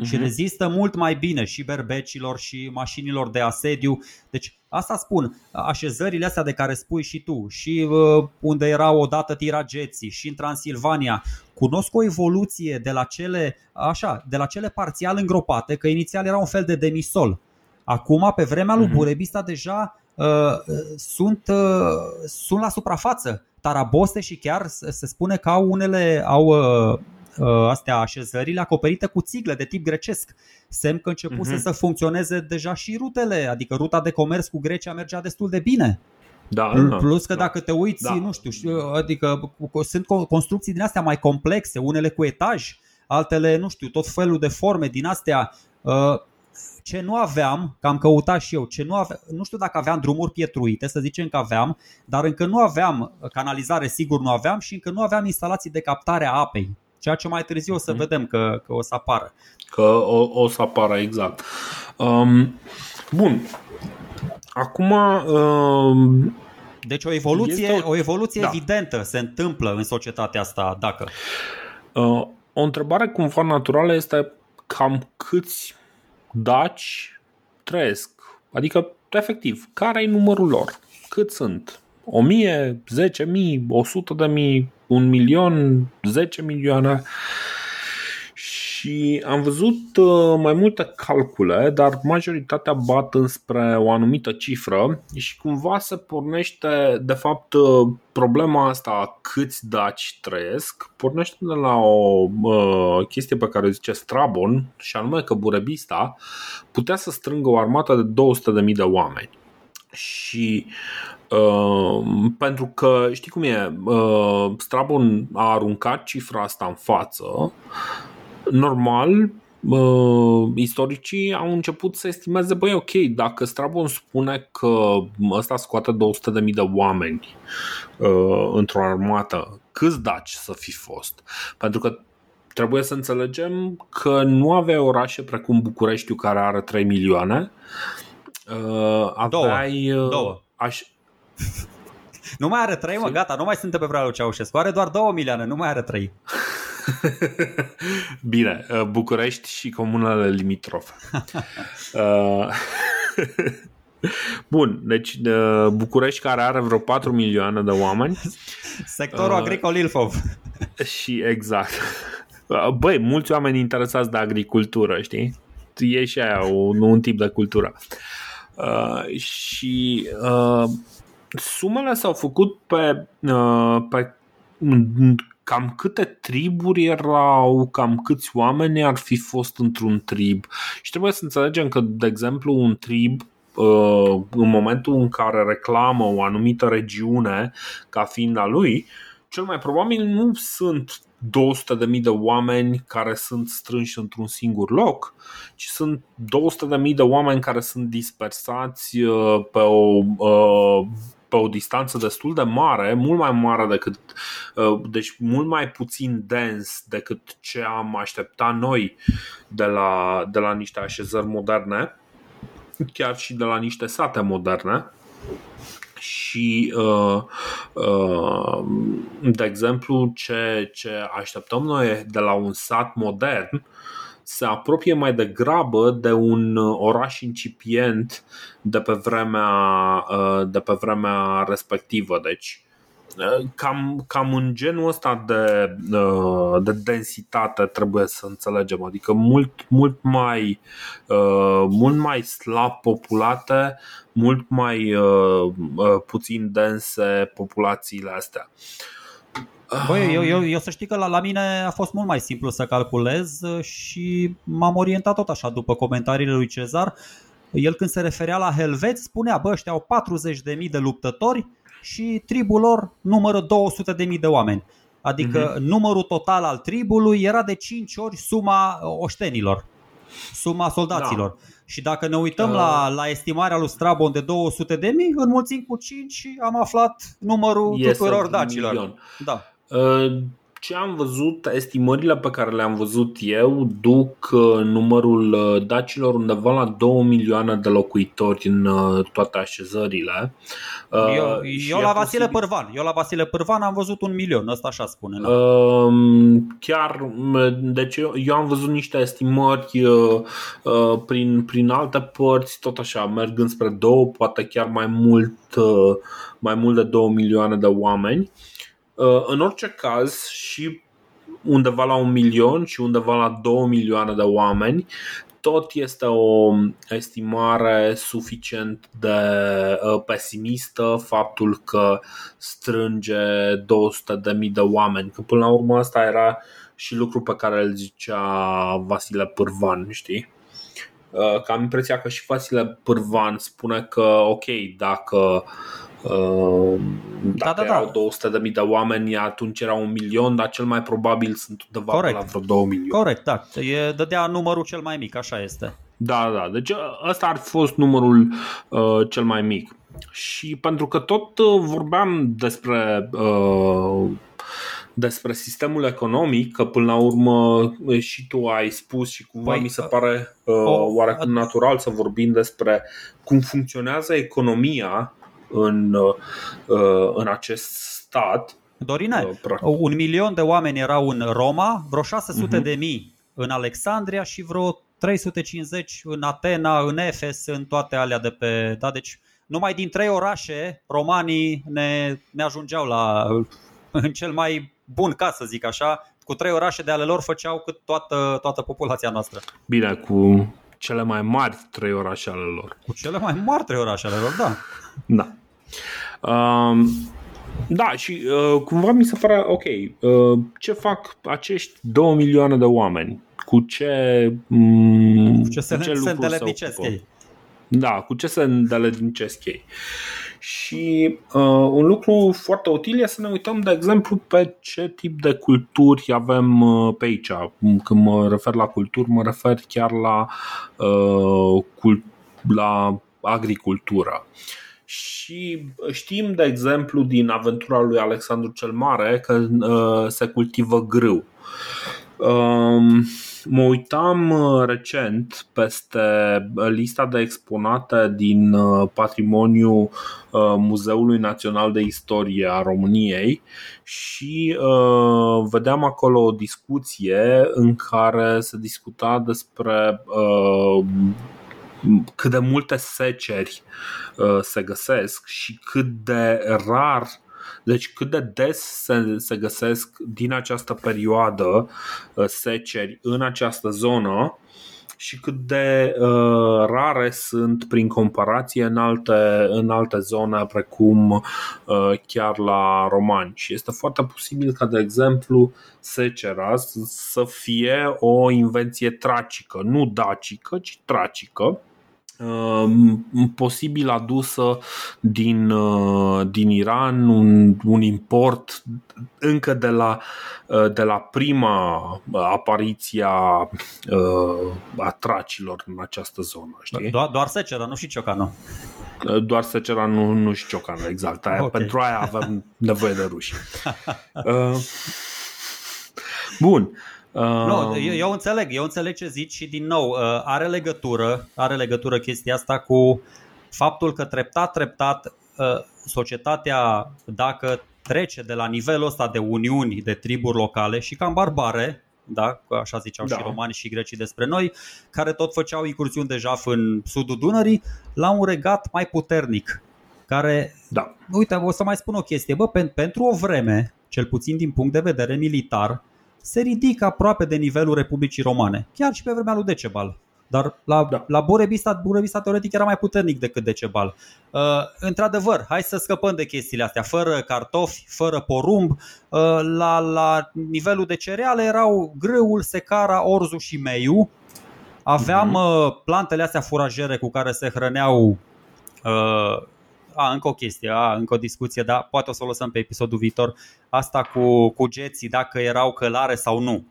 uh-huh. și rezistă mult mai bine și berbecilor și mașinilor de asediu. Deci asta spun, așezările astea de care spui și tu și uh, unde erau odată tirageții și în Transilvania, cunosc o evoluție de la cele, așa, de la cele parțial îngropate, că inițial era un fel de demisol. Acum, pe vremea lui uh-huh. Burebista, deja uh, sunt, uh, sunt la suprafață. Taraboste și chiar se spune că au unele au uh, Uh, astea așezările acoperite cu țigle de tip grecesc. Semn că începuse uh-huh. să funcționeze deja și rutele, adică ruta de comerț cu Grecia mergea destul de bine. Da, Plus că da. dacă te uiți, da. nu știu, adică sunt construcții din astea mai complexe, unele cu etaj, altele, nu știu, tot felul de forme din astea. Uh, ce nu aveam, că am căutat și eu, ce nu, aveam, nu știu dacă aveam drumuri pietruite, să zicem că aveam, dar încă nu aveam canalizare, sigur nu aveam și încă nu aveam instalații de captare a apei ceea ce mai târziu o să mhm. vedem că, că o să apară. Că o, o să apară, exact. Um, bun. Acum. Um... Deci o evoluție, este o... o evoluție da. evidentă se întâmplă în societatea asta, dacă. Uh, o întrebare cumva naturală este cam câți daci trăiesc? Adică, efectiv, care e numărul lor? Cât sunt? 1000, 10.000, 100.000, un milion, 10 milioane și am văzut uh, mai multe calcule, dar majoritatea bat înspre o anumită cifră și cumva se pornește, de fapt, uh, problema asta câți daci trăiesc, pornește de la o uh, chestie pe care o zice Strabon, și anume că Burebista putea să strângă o armată de 200.000 de oameni. Și Uh, pentru că știi cum e, uh, Strabon a aruncat cifra asta în față. Normal, uh, istoricii au început să estimeze, băi, ok, dacă Strabon spune că ăsta scoate 200.000 de oameni uh, într-o armată, câți daci să fi fost? Pentru că trebuie să înțelegem că nu avea orașe precum Bucureștiu care are 3 milioane. Uh, aveai, Două. Uh, Două. Aș, nu mai are trei, mă, gata, nu mai sunt pe vreo Ceaușescu. Are doar 2 milioane, nu mai are trei. Bine, uh, București și comunele limitrofe. Uh, bun, deci uh, București care are vreo 4 milioane de oameni. Sectorul uh, agricol Ilfov. Și exact. Băi, mulți oameni interesați de agricultură, știi? E și aia un, un tip de cultură. Uh, și uh, sumele s-au făcut pe, uh, pe cam câte triburi erau, cam câți oameni ar fi fost într-un trib. Și trebuie să înțelegem că, de exemplu, un trib uh, în momentul în care reclamă o anumită regiune ca fiind a lui, cel mai probabil nu sunt 200.000 de oameni care sunt strânși într-un singur loc, ci sunt 200.000 de oameni care sunt dispersați pe o pe o distanță destul de mare, mult mai mare decât, deci mult mai puțin dens decât ce am așteptat noi de la, de la niște așezări moderne, chiar și de la niște sate moderne. Și, uh, uh, de exemplu, ce, ce așteptăm noi de la un sat modern se apropie mai degrabă de un oraș incipient de pe vremea, uh, de pe vremea respectivă. Deci, cam, cam în genul ăsta de, uh, de densitate trebuie să înțelegem, adică mult, mult mai uh, mult mai slab populate, mult mai uh, puțin dense populațiile astea. Băi, eu, eu, eu să știi că la, la mine a fost mult mai simplu să calculez și m-am orientat tot așa după comentariile lui Cezar. El când se referea la helveți spunea, bă, ăștia au 40.000 de luptători și tribul lor numără 200.000 de oameni. Adică uh-huh. numărul total al tribului era de 5 ori suma oștenilor, suma soldaților. Da. Și dacă ne uităm uh... la, la estimarea lui Strabon de 200 de mii, înmulțim cu 5 și am aflat numărul este tuturor dacilor. Milion. Da. Uh, ce am văzut, estimările pe care le-am văzut eu duc uh, numărul uh, dacilor undeva la 2 milioane de locuitori în uh, toate așezările. Eu, eu la Vasile posibil... Pârvan, eu la Vasile Pârvan am văzut un milion, ăsta așa spune. Da? Chiar, deci eu, eu am văzut niște estimări prin, prin alte părți, tot așa, mergând spre două, poate chiar mai mult, mai mult de 2 milioane de oameni. Uh, în orice caz, și undeva la un milion și undeva la două milioane de oameni, tot este o estimare suficient de uh, pesimistă faptul că strânge 200.000 de oameni. Că până la urmă asta era și lucru pe care îl zicea Vasile Pârvan, știi? Uh, că am impresia că și Vasile Pârvan spune că ok, dacă Ehm, dacă da, da, da. erau 200 de mii de oameni, atunci era un milion, dar cel mai probabil sunt undeva Corect. la vreo 2 milioane. Corect, da. E, dădea numărul cel mai mic, așa este. Da, da. Deci ăsta ar fi fost numărul uh, cel mai mic. Și pentru că tot uh, vorbeam despre uh, despre sistemul economic, că până la urmă și tu ai spus și cumva păi, mi se pare uh, oarecum natural să vorbim despre cum funcționează economia în, uh, în acest stat. Dorine, uh, un milion de oameni erau în Roma, vreo 600 uh-huh. de mii în Alexandria și vreo 350 în Atena, în Efes, în toate alea de pe. Da, deci numai din trei orașe romanii ne, ne ajungeau la în cel mai bun caz, să zic așa, cu trei orașe de ale lor făceau cât toată, toată populația noastră. Bine, cu cele mai mari trei orașe ale lor. Cu cele mai mari trei orașe ale lor, da. Da. Um, da, și uh, cumva mi se pare ok. Uh, ce fac acești 2 milioane de oameni? Cu ce, um, cu ce, se, cu ce se îndeletnicesc ei? Da, cu ce se îndeletnicesc ei. Și uh, un lucru foarte util este să ne uităm, de exemplu, pe ce tip de culturi avem uh, pe aici. Când mă refer la culturi, mă refer chiar la, uh, cult- la agricultură. Uh, și știm, de exemplu, din aventura lui Alexandru cel Mare că uh, se cultivă grâu. Um, mă uitam uh, recent peste lista de exponate din uh, patrimoniul uh, Muzeului Național de Istorie a României și uh, vedeam acolo o discuție în care se discuta despre uh, cât de multe seceri uh, se găsesc și cât de rar deci cât de des se, se găsesc din această perioadă uh, seceri în această zonă și cât de uh, rare sunt prin comparație în alte, în alte zone precum uh, chiar la romani. Și este foarte posibil ca, de exemplu, secera să fie o invenție tracică, nu dacică, ci tracică posibil adusă din, din Iran, un, un import încă de la, de la prima apariție a, a tracilor în această zonă. Știi? Doar, doar secera, nu și ciocanul. Doar secera, nu, nu și ciocanul, exact. Aia, okay. Pentru aia avem nevoie de ruși. Bun. Uh, nu, eu, eu înțeleg, eu înțeleg ce zici și din nou uh, are legătură, are legătură chestia asta cu faptul că treptat, treptat uh, societatea dacă trece de la nivelul ăsta de uniuni de triburi locale și cam barbare, da, așa ziceau da. și romanii și grecii despre noi, care tot făceau incursiuni de jaf în sudul Dunării, la un regat mai puternic, care, da. uite, o să mai spun o chestie, bă, pentru o vreme, cel puțin din punct de vedere militar, se ridică aproape de nivelul Republicii Romane, chiar și pe vremea lui Decebal. Dar la, da. la Burebista, Burebista teoretic era mai puternic decât Decebal. Uh, într-adevăr, hai să scăpăm de chestiile astea. Fără cartofi, fără porumb, uh, la, la nivelul de cereale erau grâul, secara, orzu și meiu. Aveam mm-hmm. plantele astea furajere cu care se hrăneau uh, a, încă o chestie, a, încă o discuție, dar poate o să o lăsăm pe episodul viitor. Asta cu, cu geții, dacă erau călare sau nu.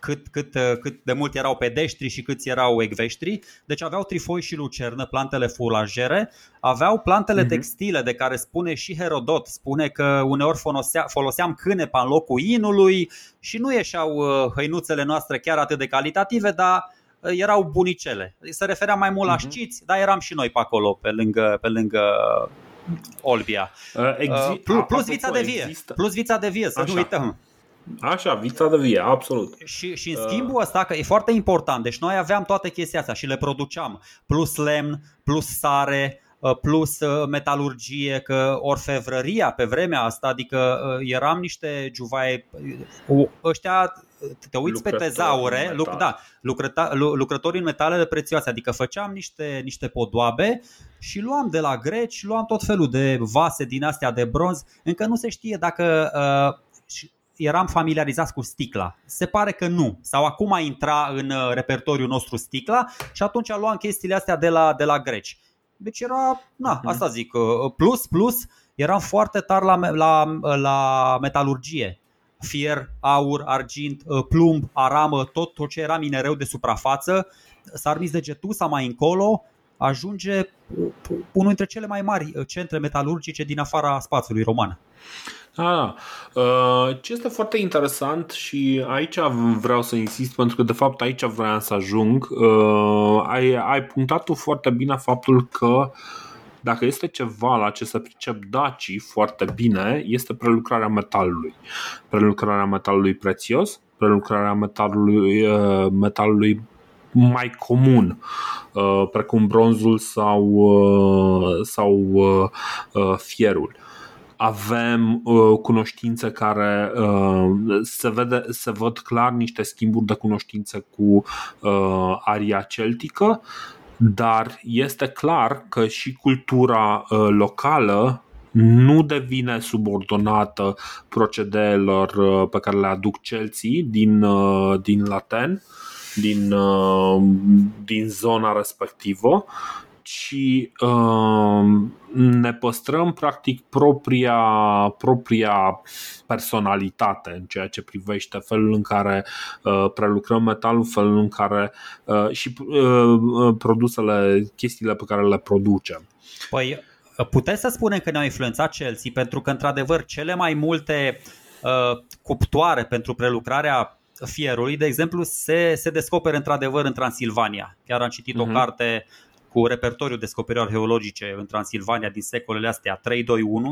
Cât, cât, cât de mult erau pedeștri și câți erau ecveștri. Deci aveau trifoi și lucernă, plantele fulajere, aveau plantele uh-huh. textile de care spune și Herodot, spune că uneori folosea, foloseam cânepa în locul inului și nu ieșeau uh, hăinuțele noastre chiar atât de calitative, dar uh, erau bunicele. Se referea mai mult la uh-huh. șciți, dar eram și noi pe acolo, pe lângă, pe lângă Olbia. Uh, exi- uh, plus, plus vița de vie. Există. Plus vița de vie, să Așa. nu uităm. Așa, vița de vie, absolut. Și, și în schimbul ăsta, că e foarte important, deci noi aveam toate chestia astea și le produceam. Plus lemn, plus sare, uh, plus uh, metalurgie, că orfevrăria pe vremea asta, adică eram niște juvaie, ăștia te uiți pe tezaure, luc, da, lucrăta, lucrătorii în metalele prețioase, adică făceam niște, niște podoabe și luam de la greci, luam tot felul de vase din astea de bronz, încă nu se știe dacă uh, eram familiarizați cu sticla. Se pare că nu. Sau acum intra în uh, repertoriul nostru sticla și atunci luam chestiile astea de la, de la greci. Deci era, na, mhm. asta zic, uh, plus, plus, eram foarte tari la, la, la metalurgie fier, aur, argint, uh, plumb, aramă, tot, tot ce era minereu de suprafață, Sarmis de Getusa mai încolo ajunge uh, unul dintre cele mai mari uh, centre metalurgice din afara spațiului roman. Ah, ce este foarte interesant și aici vreau să insist pentru că de fapt aici vreau să ajung. Ai, ai punctat tu foarte bine faptul că uh, dacă este ceva la ce se pricep dacii foarte bine, este prelucrarea metalului. Prelucrarea metalului prețios, prelucrarea metalului, uh, metalului mai comun, uh, precum bronzul sau, uh, sau fierul avem uh, cunoștințe care uh, se, vede, se văd clar niște schimburi de cunoștințe cu uh, aria celtică dar este clar că și cultura uh, locală nu devine subordonată procedeelor uh, pe care le aduc celții din, uh, din Laten, din, din zona respectivă, ci uh, ne păstrăm practic propria, propria personalitate în ceea ce privește felul în care uh, prelucrăm metalul, felul în care uh, și uh, uh produsele, chestiile pe care le producem. Păi puteți să spunem că ne-au influențat Chelsea pentru că într-adevăr cele mai multe uh, cuptoare pentru prelucrarea fierului, de exemplu, se, se descoperă într-adevăr în Transilvania. Chiar am citit uh-huh. o mhm. carte cu repertoriul descoperilor arheologice în Transilvania din secolele astea 3-2-1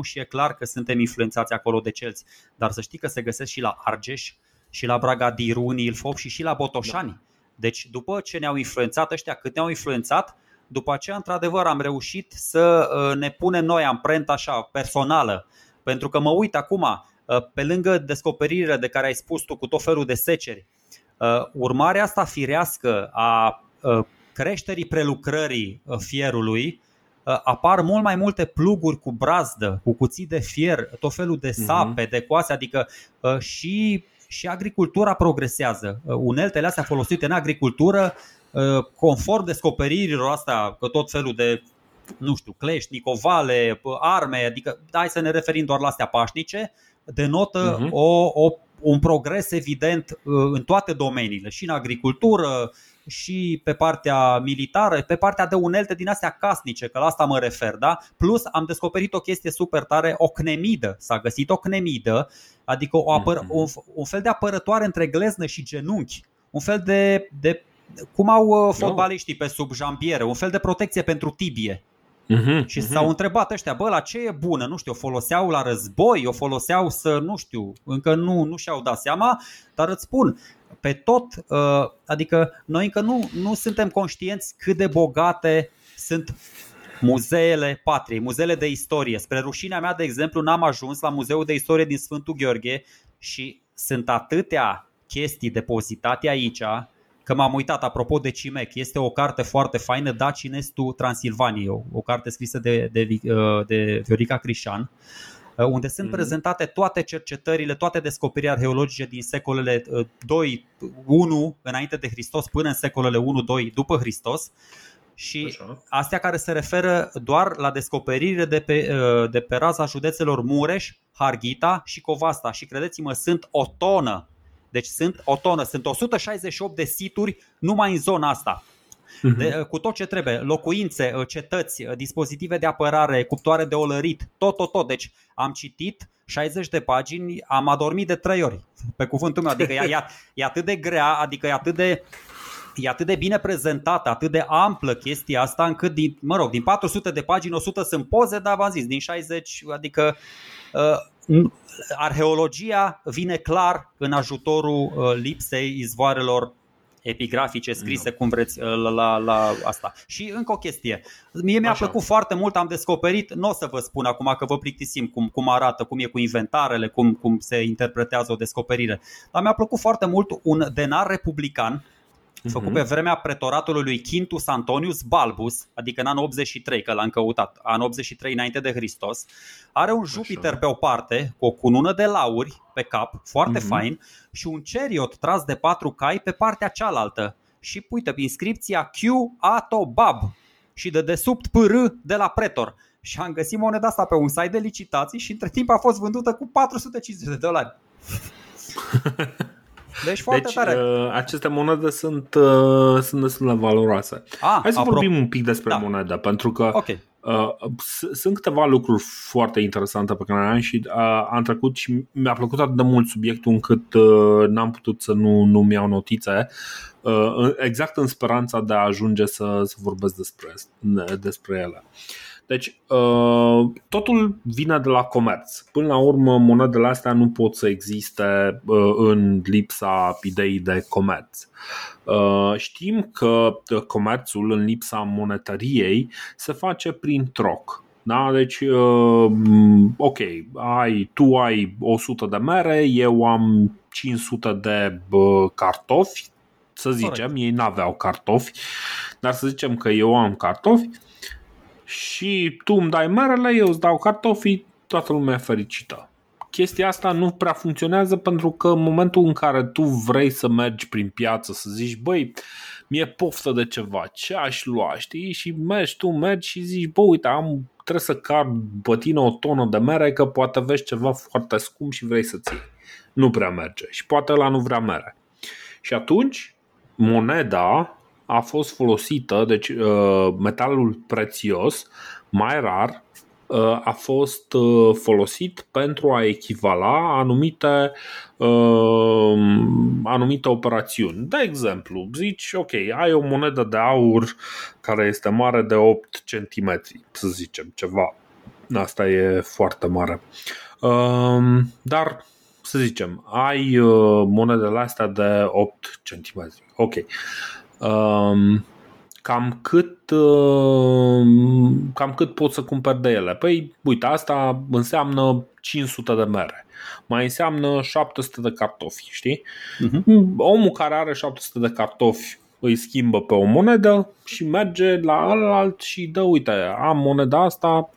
și e clar că suntem influențați acolo de celți. Dar să știi că se găsesc și la Argeș, și la Bragadiruni, Ilfov și și la Botoșani. Da. Deci după ce ne-au influențat ăștia, cât ne-au influențat, după aceea, într-adevăr, am reușit să uh, ne punem noi amprenta așa personală. Pentru că mă uit acum, uh, pe lângă descoperirile de care ai spus tu cu tot felul de seceri, uh, urmarea asta firească a creșterii prelucrării uh, fierului uh, apar mult mai multe pluguri cu brazdă, cu cuții de fier, tot felul de mhm. sape, de coase, adică uh, și, și agricultura progresează. Uneltele astea folosite în agricultură conform descoperirilor astea, că tot felul de nu știu, clești, nicovale, arme, adică hai să ne referim doar la astea pașnice, denotă uh-huh. o, o, un progres evident în toate domeniile, și în agricultură, și pe partea militară, pe partea de unelte din astea casnice, că la asta mă refer, da? Plus am descoperit o chestie super tare, o cnemidă. S-a găsit o cnemidă, adică o apăr- un, un fel de apărătoare între gleznă și genunchi. Un fel de, de cum au uh, fotbaliștii pe sub jambiere, un fel de protecție pentru tibie. Uh-huh, și uh-huh. s-au întrebat ăștia, bă, la ce e bună? Nu știu, o foloseau la război, o foloseau să, nu știu, încă nu, nu și-au dat seama, dar îți spun, pe tot, uh, adică noi încă nu, nu suntem conștienți cât de bogate sunt muzeele patriei, muzeele de istorie. Spre rușinea mea, de exemplu, n-am ajuns la Muzeul de Istorie din Sfântul Gheorghe și sunt atâtea chestii depozitate aici că m-am uitat apropo de CIMEC. Este o carte foarte faină, Dacinestul Transilvaniei, o, o carte scrisă de, de, uh, de Viorica Crișan uh, unde sunt mm-hmm. prezentate toate cercetările, toate descoperirile arheologice din secolele 2, uh, 1 înainte de Hristos până în secolele 1, 2 după Hristos. Și Așa. astea care se referă doar la descoperirile de pe, de pe raza județelor Mureș, Harghita și Covasta. Și credeți-mă, sunt o tonă deci sunt o tonă, sunt 168 de situri numai în zona asta. Mhm. De, cu tot ce trebuie, locuințe, cetăți, dispozitive de apărare, cuptoare de olărit, tot, tot, tot. Deci am citit 60 de pagini, am adormit de 3 ori, pe cuvântul meu. Adică e, e, e atât de grea, adică e atât de e atât de bine prezentată, atât de amplă chestia asta, încât, din, mă rog, din 400 de pagini, 100 sunt poze, dar v-am zis, din 60, adică uh, arheologia vine clar în ajutorul uh, lipsei izvoarelor epigrafice scrise, no. cum vreți, uh, la, la, la asta. Și încă o chestie. Mie mi-a Așa. plăcut foarte mult, am descoperit, nu o să vă spun acum că vă plictisim cum, cum arată, cum e cu inventarele, cum, cum se interpretează o descoperire, dar mi-a plăcut foarte mult un denar republican uh-huh. făcut pe vremea pretoratului lui Quintus Antonius Balbus, adică în anul 83, că l-am căutat, anul 83 înainte de Hristos. Are un Jupiter Așa. pe o parte, cu o cunună de lauri pe cap, foarte uh-huh. fain, și un chariot tras de patru cai pe partea cealaltă. Și uite, inscripția Q Ato Bab și de desubt PR de la pretor. Și am găsit moneda asta pe un site de licitații și între timp a fost vândută cu 450 de dolari. Deci foarte deci, tare. Uh, aceste monede sunt, uh, sunt destul de valoroase. Ah, Hai să apro- vorbim un pic despre da. monedă, pentru că okay. uh, sunt câteva lucruri foarte interesante pe care le-am și uh, am trecut și mi-a plăcut atât de mult subiectul încât uh, n-am putut să nu, nu-mi iau notițe. Uh, exact în speranța de a ajunge să, să vorbesc despre, despre ele. Uh, deci, uh, totul vine de la comerț. Până la urmă, monedele astea nu pot să existe uh, în lipsa ideii de comerț. Uh, știm că comerțul, în lipsa monetariei, se face prin troc. Da? Deci, ok, ai, tu ai 100 de mere, eu am 500 de cartofi, să zicem, Correct. ei n-aveau cartofi, dar să zicem că eu am cartofi și tu îmi dai merele, eu îți dau cartofii, toată lumea e fericită. Chestia asta nu prea funcționează pentru că în momentul în care tu vrei să mergi prin piață, să zici, băi, mi-e poftă de ceva, ce aș lua, știi? Și mergi, tu mergi și zici, bă, uite, am, trebuie să car pe tine o tonă de mere că poate vezi ceva foarte scump și vrei să ții. Nu prea merge și poate la nu vrea mere. Și atunci, moneda a fost folosită, deci uh, metalul prețios, mai rar, uh, a fost uh, folosit pentru a echivala anumite, anumite operațiuni. De exemplu, zici, ok, ai o monedă de aur care este mare de 8 cm, să zicem, ceva. Asta e foarte mare. Dar să zicem, ai monedele astea de 8 cm. Ok. Um, cam cât, uh, cam cât pot să cumpăr de ele? Păi, uite, asta înseamnă 500 de mere. Mai înseamnă 700 de cartofi, știi? Uh-huh. Omul care are 700 de cartofi îi schimbă pe o monedă și merge la alt și dă, uite, am moneda asta,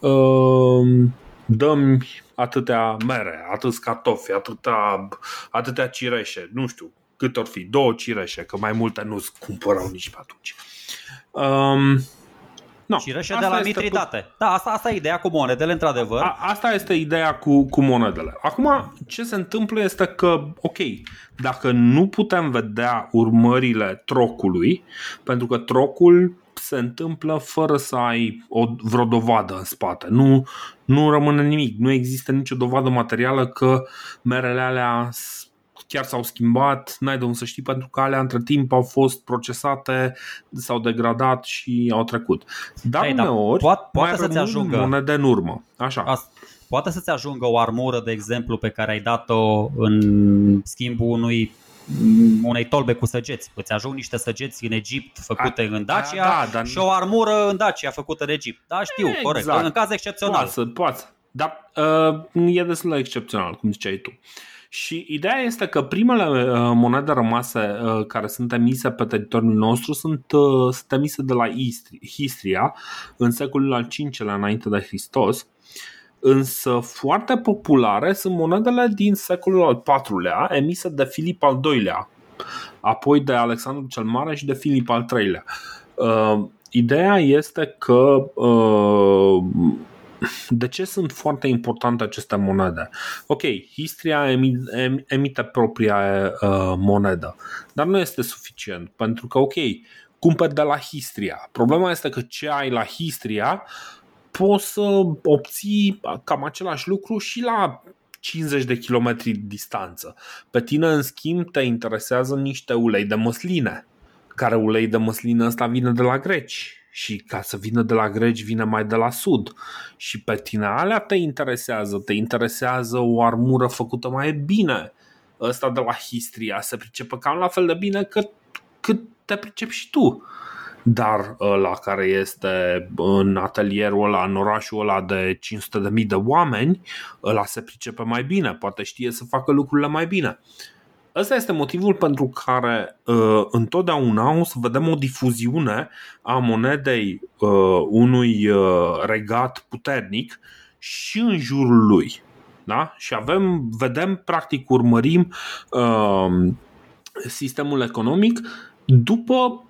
uh, dăm atâtea mere, atâți cartofi, atâtea, atâtea cireșe, nu știu, cât or fi, două cireșe, că mai multe nu-ți cumpărau nici pe atunci. Um, No, Cireșe de la Mitridate. Cu... Da, asta, asta e ideea cu monedele, într-adevăr. A, asta este ideea cu, cu monedele. Acum, ce se întâmplă este că, ok, dacă nu putem vedea urmările trocului, pentru că trocul se întâmplă fără să ai o, vreo dovadă în spate. Nu, nu rămâne nimic. Nu există nicio dovadă materială că merele alea chiar s-au schimbat, n-ai de unde să știi pentru că alea între timp au fost procesate, s-au degradat și au trecut. Dar hey, uneori poate, poate mai să-ți ajungă monede în urmă. Așa. Asta poate să-ți ajungă o armură, de exemplu, pe care ai dat-o în schimbul unui unei tolbe cu săgeți. Îți ajung niște săgeți în Egipt făcute a, în Dacia a, da, dar... și o armură în Dacia făcută în Egipt. Da, știu, exact. corect. În caz excepțional. Poate, poate. Dar uh, e destul de excepțional, cum ziceai tu. Și ideea este că primele uh, monede rămase uh, care sunt emise pe teritoriul nostru sunt, uh, sunt emise de la Histria în secolul al V-lea înainte de Hristos însă foarte populare sunt monedele din secolul al IV-lea emise de Filip al II-lea, apoi de Alexandru cel Mare și de Filip al III-lea. Uh, ideea este că uh, de ce sunt foarte importante aceste monede? Ok, Histria emite propria uh, monedă, dar nu este suficient pentru că, ok, cumperi de la Histria. Problema este că ce ai la Histria poți să obții cam același lucru și la 50 de kilometri distanță. Pe tine, în schimb, te interesează niște ulei de măsline, care ulei de măsline ăsta vine de la greci și ca să vină de la greci vine mai de la sud și pe tine alea te interesează, te interesează o armură făcută mai bine. Ăsta de la Histria se pricepe cam la fel de bine cât, cât te pricepi și tu dar la care este în atelierul ăla, în orașul ăla de 500.000 de oameni, ăla se pricepe mai bine, poate știe să facă lucrurile mai bine. Ăsta este motivul pentru care uh, întotdeauna o să vedem o difuziune a monedei uh, unui uh, regat puternic și în jurul lui. Da? Și avem, vedem, practic, urmărim uh, sistemul economic după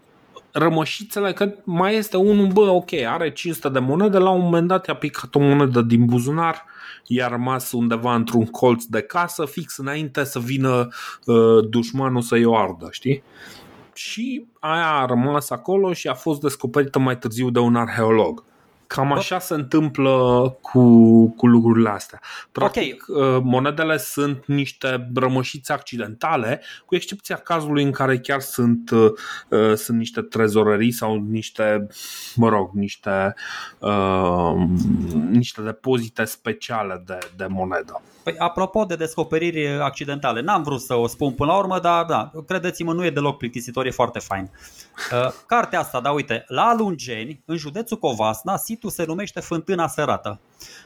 rămășițele că mai este unul, bă, ok, are 500 de monede, la un moment dat i-a picat o monedă din buzunar, i-a rămas undeva într-un colț de casă, fix înainte să vină uh, dușmanul să-i o ardă, știi? Și aia a rămas acolo și a fost descoperită mai târziu de un arheolog. Cam așa se întâmplă cu, cu lucrurile astea. Practic, okay. Uh, monedele sunt niște rămășiți accidentale, cu excepția cazului în care chiar sunt, uh, uh, sunt niște trezorării sau niște, mă rog, niște, uh, niște depozite speciale de, de monedă. Păi, apropo de descoperiri accidentale, n-am vrut să o spun până la urmă, dar da, credeți-mă, nu e deloc plictisitor, e foarte fain. Uh, cartea asta, da, uite, la Alungeni, în județul Covasna, situl se numește Fântâna Sărată.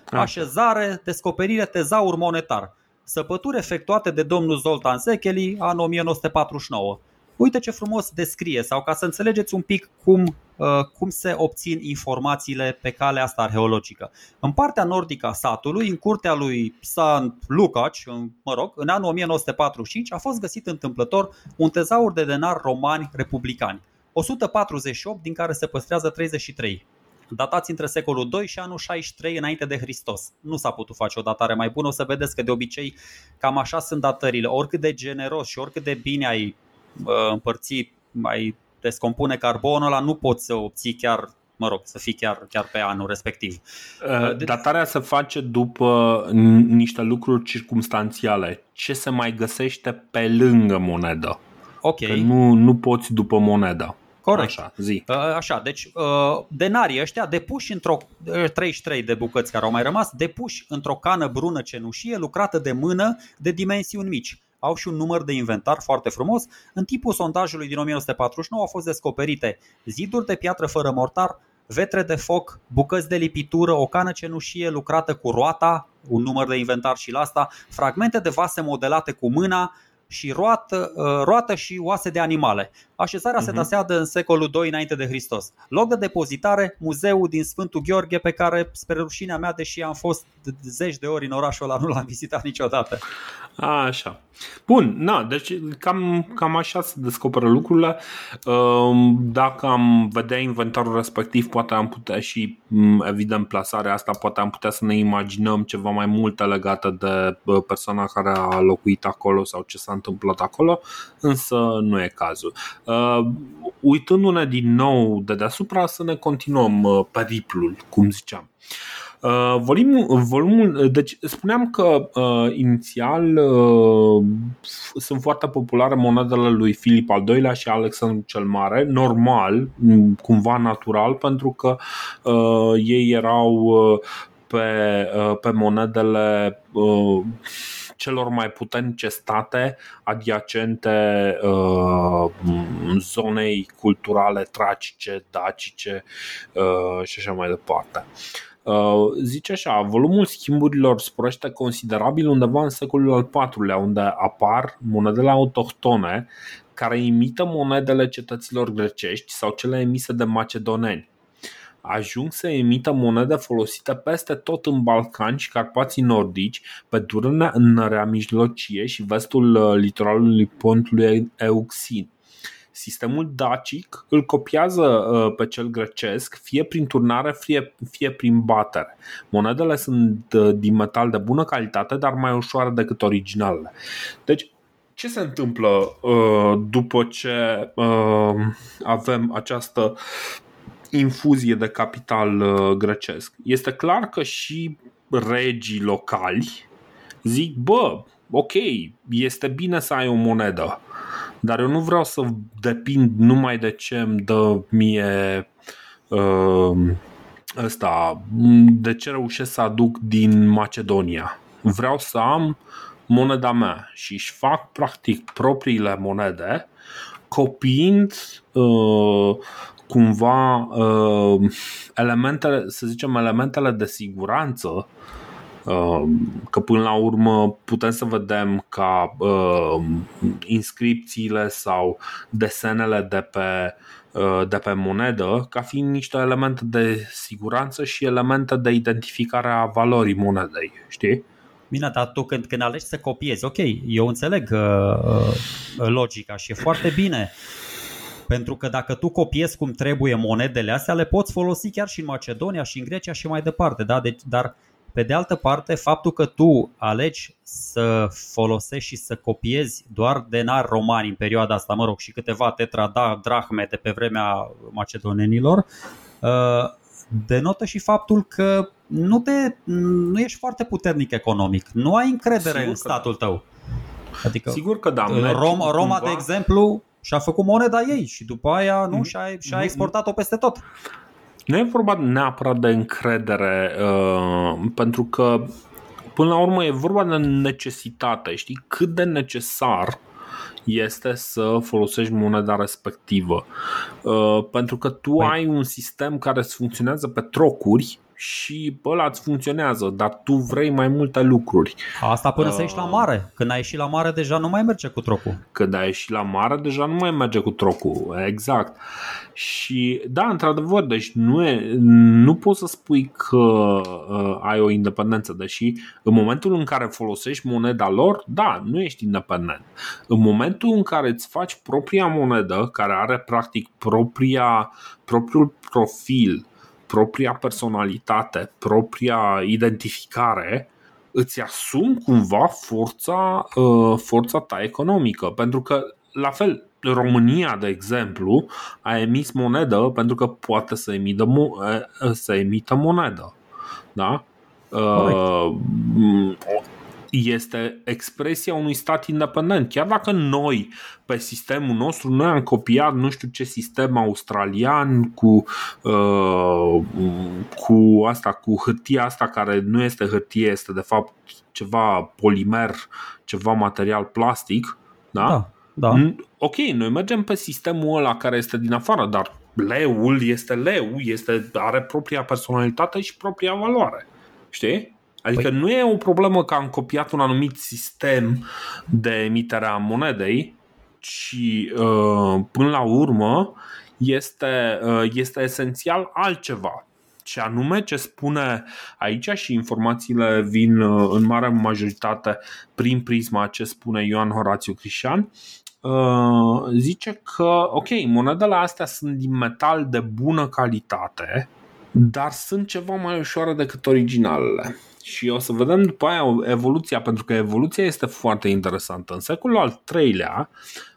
Ah. Așezare, descoperire tezaur monetar. Săpături efectuate de domnul Zoltan Zecheli, anul 1949 uite ce frumos descrie sau ca să înțelegeți un pic cum, uh, cum se obțin informațiile pe calea asta arheologică. În partea nordică a satului, în curtea lui Sant Lucaci, mă rog, în anul 1945 a fost găsit întâmplător un tezaur de denar romani republicani. 148 din care se păstrează 33 datați între secolul 2 și anul 63 înainte de Hristos. Nu s-a putut face o datare mai bună, o să vedeți că de obicei cam așa sunt datările. Oricât de generos și oricât de bine ai împărți, mai descompune carbonul ăla, nu poți să obții chiar mă rog, să fii chiar, chiar pe anul respectiv. Uh, datarea se face după niște lucruri circumstanțiale. Ce se mai găsește pe lângă monedă? Ok. Că nu, nu poți după monedă. Corect. Așa, zi. Uh, așa, deci uh, denarii ăștia depuși într-o 33 de bucăți care au mai rămas, depuși într-o cană brună cenușie lucrată de mână de dimensiuni mici au și un număr de inventar foarte frumos. În timpul sondajului din 1949 au fost descoperite ziduri de piatră fără mortar, vetre de foc, bucăți de lipitură, o cană cenușie lucrată cu roata, un număr de inventar și la asta, fragmente de vase modelate cu mâna și roată, uh, roată și oase de animale. Așezarea uh-huh. se mhm. datează în secolul II înainte de Hristos. Loc de depozitare, muzeul din Sfântul Gheorghe pe care, spre rușinea mea, deși am fost zeci de ori în orașul ăla, nu l-am vizitat niciodată. A, așa. Bun, na, deci cam, cam așa se descoperă lucrurile. Ehm, dacă am vedea inventarul respectiv, poate am putea și, evident, plasarea asta, poate am putea să ne imaginăm ceva mai multe legate de persoana care a locuit acolo sau ce s-a întâmplat acolo, însă nu e cazul. Ehm, uitându-ne din nou de deasupra, să ne continuăm periplul, cum ziceam. Uh, volumul, volumul, deci spuneam că uh, inițial uh, sunt foarte populare monedele lui Filip al II-lea și Alexandru cel Mare, normal, cumva natural, pentru că uh, ei erau uh, pe, uh, pe monedele uh, celor mai puternice state adiacente uh, zonei culturale tracice, dacice uh, și așa mai departe. Uh, Uh, zice așa, volumul schimburilor sporește considerabil undeva în secolul al IV-lea, unde apar monedele autohtone care imită monedele cetăților grecești sau cele emise de macedoneni. Ajung să emită monede folosite peste tot în Balcani și Carpații Nordici, pe Dunărea Mijlocie și vestul uh, litoralului pontului Euxin Sistemul dacic îl copiază uh, pe cel grecesc, fie prin turnare, fie, fie prin batere. Monedele sunt uh, din metal de bună calitate, dar mai ușoare decât originalele. Deci, ce se întâmplă uh, după ce avem această infuzie de capital grecesc? Este clar că și regii locali zic, bă, ok, este bine să ai o monedă, dar eu nu vreau să depind numai de ce îmi dă mie uh, ăsta, de ce reușesc să aduc din Macedonia. Vreau să am moneda mea și își fac practic propriile monede copiind uh, cumva uh, elementele, să zicem, elementele de siguranță Um, că până la urmă putem să vedem ca uh, inscripțiile sau desenele de pe, uh, de pe monedă ca fiind niște elemente de siguranță și elemente de identificare a valorii monedei, știi? Bine, dar tu când, când alegi să copiezi, ok, eu înțeleg uh, uh, logica și e foarte bine. Pentru că dacă tu copiezi cum trebuie monedele astea, le poți folosi chiar și în Macedonia și în Grecia și mai departe. Da? Deci, dar pe de altă parte, faptul că tu alegi să folosești și să copiezi doar denar romani în perioada asta, mă rog, și câteva tetra da, drahme de pe vremea macedonenilor, uh, denotă și faptul că nu, te, nu ești foarte puternic economic, nu ai încredere Sigur în statul tău. Adică Sigur că da. Roma, Roma de exemplu, și-a făcut moneda ei și după aia nu, și-a, și-a exportat-o peste tot. Nu e vorba neapărat de încredere, uh, pentru că până la urmă e vorba de necesitate. Știi cât de necesar este să folosești moneda respectivă. Uh, pentru că tu păi. ai un sistem care îți funcționează pe trocuri și ăla îți funcționează, dar tu vrei mai multe lucruri. Asta până uh, să ieși la mare. Când ai ieșit la mare deja nu mai merge cu trocul. Când ai ieșit la mare deja nu mai merge cu trocul, exact. Și da, într-adevăr, deci nu, e, nu poți să spui că uh, ai o independență, deși în momentul în care folosești moneda lor, da, nu ești independent. În momentul în care îți faci propria monedă, care are practic propria, propriul profil, propria personalitate, propria identificare, îți asumi cumva forța, uh, forța ta economică. Pentru că, la fel, România, de exemplu, a emis monedă pentru că poate să emită, să emită monedă. Da? Uh, este expresia unui stat independent. Chiar dacă noi, pe sistemul nostru, noi am copiat nu știu ce sistem australian cu, uh, cu asta, cu hârtia asta care nu este hârtie, este de fapt ceva polimer, ceva material plastic, da? da. Da. Ok, noi mergem pe sistemul ăla care este din afară, dar leul este leu, este, are propria personalitate și propria valoare. Știi? Adică păi... nu e o problemă că am copiat un anumit sistem de emitere a monedei, ci și până la urmă este, este esențial altceva și anume ce spune aici și informațiile vin în mare majoritate prin prisma ce spune Ioan Horațiu Crișan, zice că, ok, monedele astea sunt din metal de bună calitate, dar sunt ceva mai ușoare decât originalele. Și o să vedem după aia evoluția, pentru că evoluția este foarte interesantă. În secolul al III-lea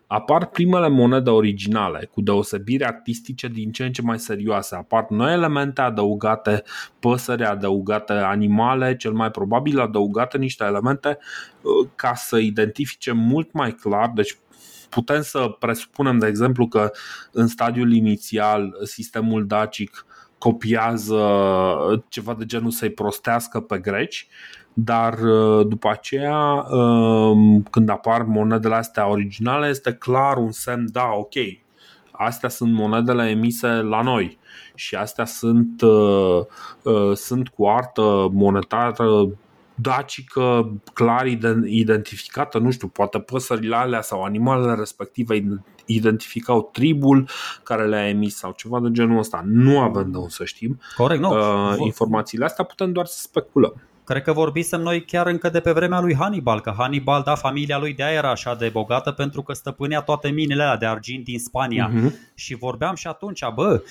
apar primele monede originale, cu deosebiri artistice din ce în ce mai serioase. Apar noi elemente adăugate, păsări adăugate, animale, cel mai probabil adăugate niște elemente uh, ca să identifice mult mai clar, deci putem să presupunem, de exemplu, că în stadiul inițial sistemul dacic copiază ceva de genul să-i prostească pe greci, dar uh, după aceea, um, când apar monedele astea originale, este clar un semn, da, ok, astea sunt monedele emise la noi și astea sunt, uh, uh, sunt cu artă monetară dacică clar identificată, nu știu, poate păsările alea sau animalele respective identificau tribul care le-a emis sau ceva de genul ăsta. Nu avem de unde să știm. Corect, nu. Uh, informațiile astea putem doar să speculăm. Cred că vorbisem noi chiar încă de pe vremea lui Hannibal, că Hannibal, da, familia lui de aia era așa de bogată pentru că stăpânea toate minele alea de argint din Spania. Uh-huh. Și vorbeam și atunci, bă,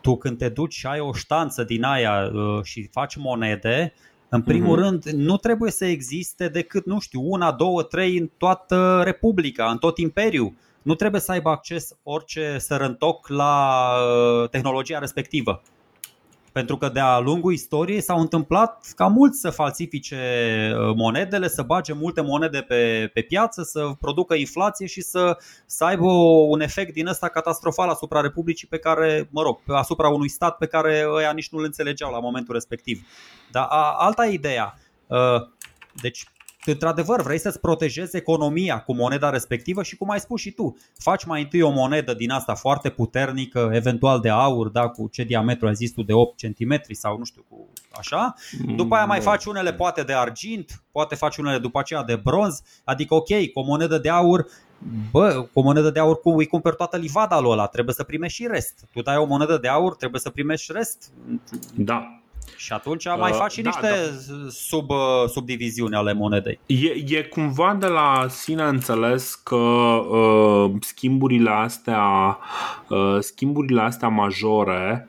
tu când te duci și ai o ștanță din aia uh, și faci monede, în primul uh-huh. rând, nu trebuie să existe decât, nu știu, una, două, trei în toată Republica, în tot Imperiul. Nu trebuie să aibă acces orice sărăntoc la uh, tehnologia respectivă. Pentru că de-a lungul istoriei s-au întâmplat ca mulți să falsifice uh, monedele, să bage multe monede pe, pe piață, să producă inflație și să, să aibă un efect din ăsta catastrofal asupra Republicii pe care, mă rog, asupra unui stat pe care ăia nici nu-l înțelegeau la momentul respectiv. Dar a, alta ideea. Uh, deci într-adevăr vrei să-ți protejezi economia cu moneda respectivă și cum ai spus și tu, faci mai întâi o monedă din asta foarte puternică, eventual de aur, da, cu ce diametru ai zis tu, de 8 cm sau nu știu, cu așa. După aia mai faci unele poate de argint, poate faci unele după aceea de bronz, adică ok, cu o monedă de aur Bă, cu o monedă de aur cum îi cumperi toată livada lui ăla, trebuie să primești și rest. Tu dai o monedă de aur, trebuie să primești rest. Da, și atunci mai uh, faci și da, niște da. Sub, uh, subdiviziuni ale monedei. E, e cumva de la sine înțeles că uh, schimburile astea uh, schimburile astea majore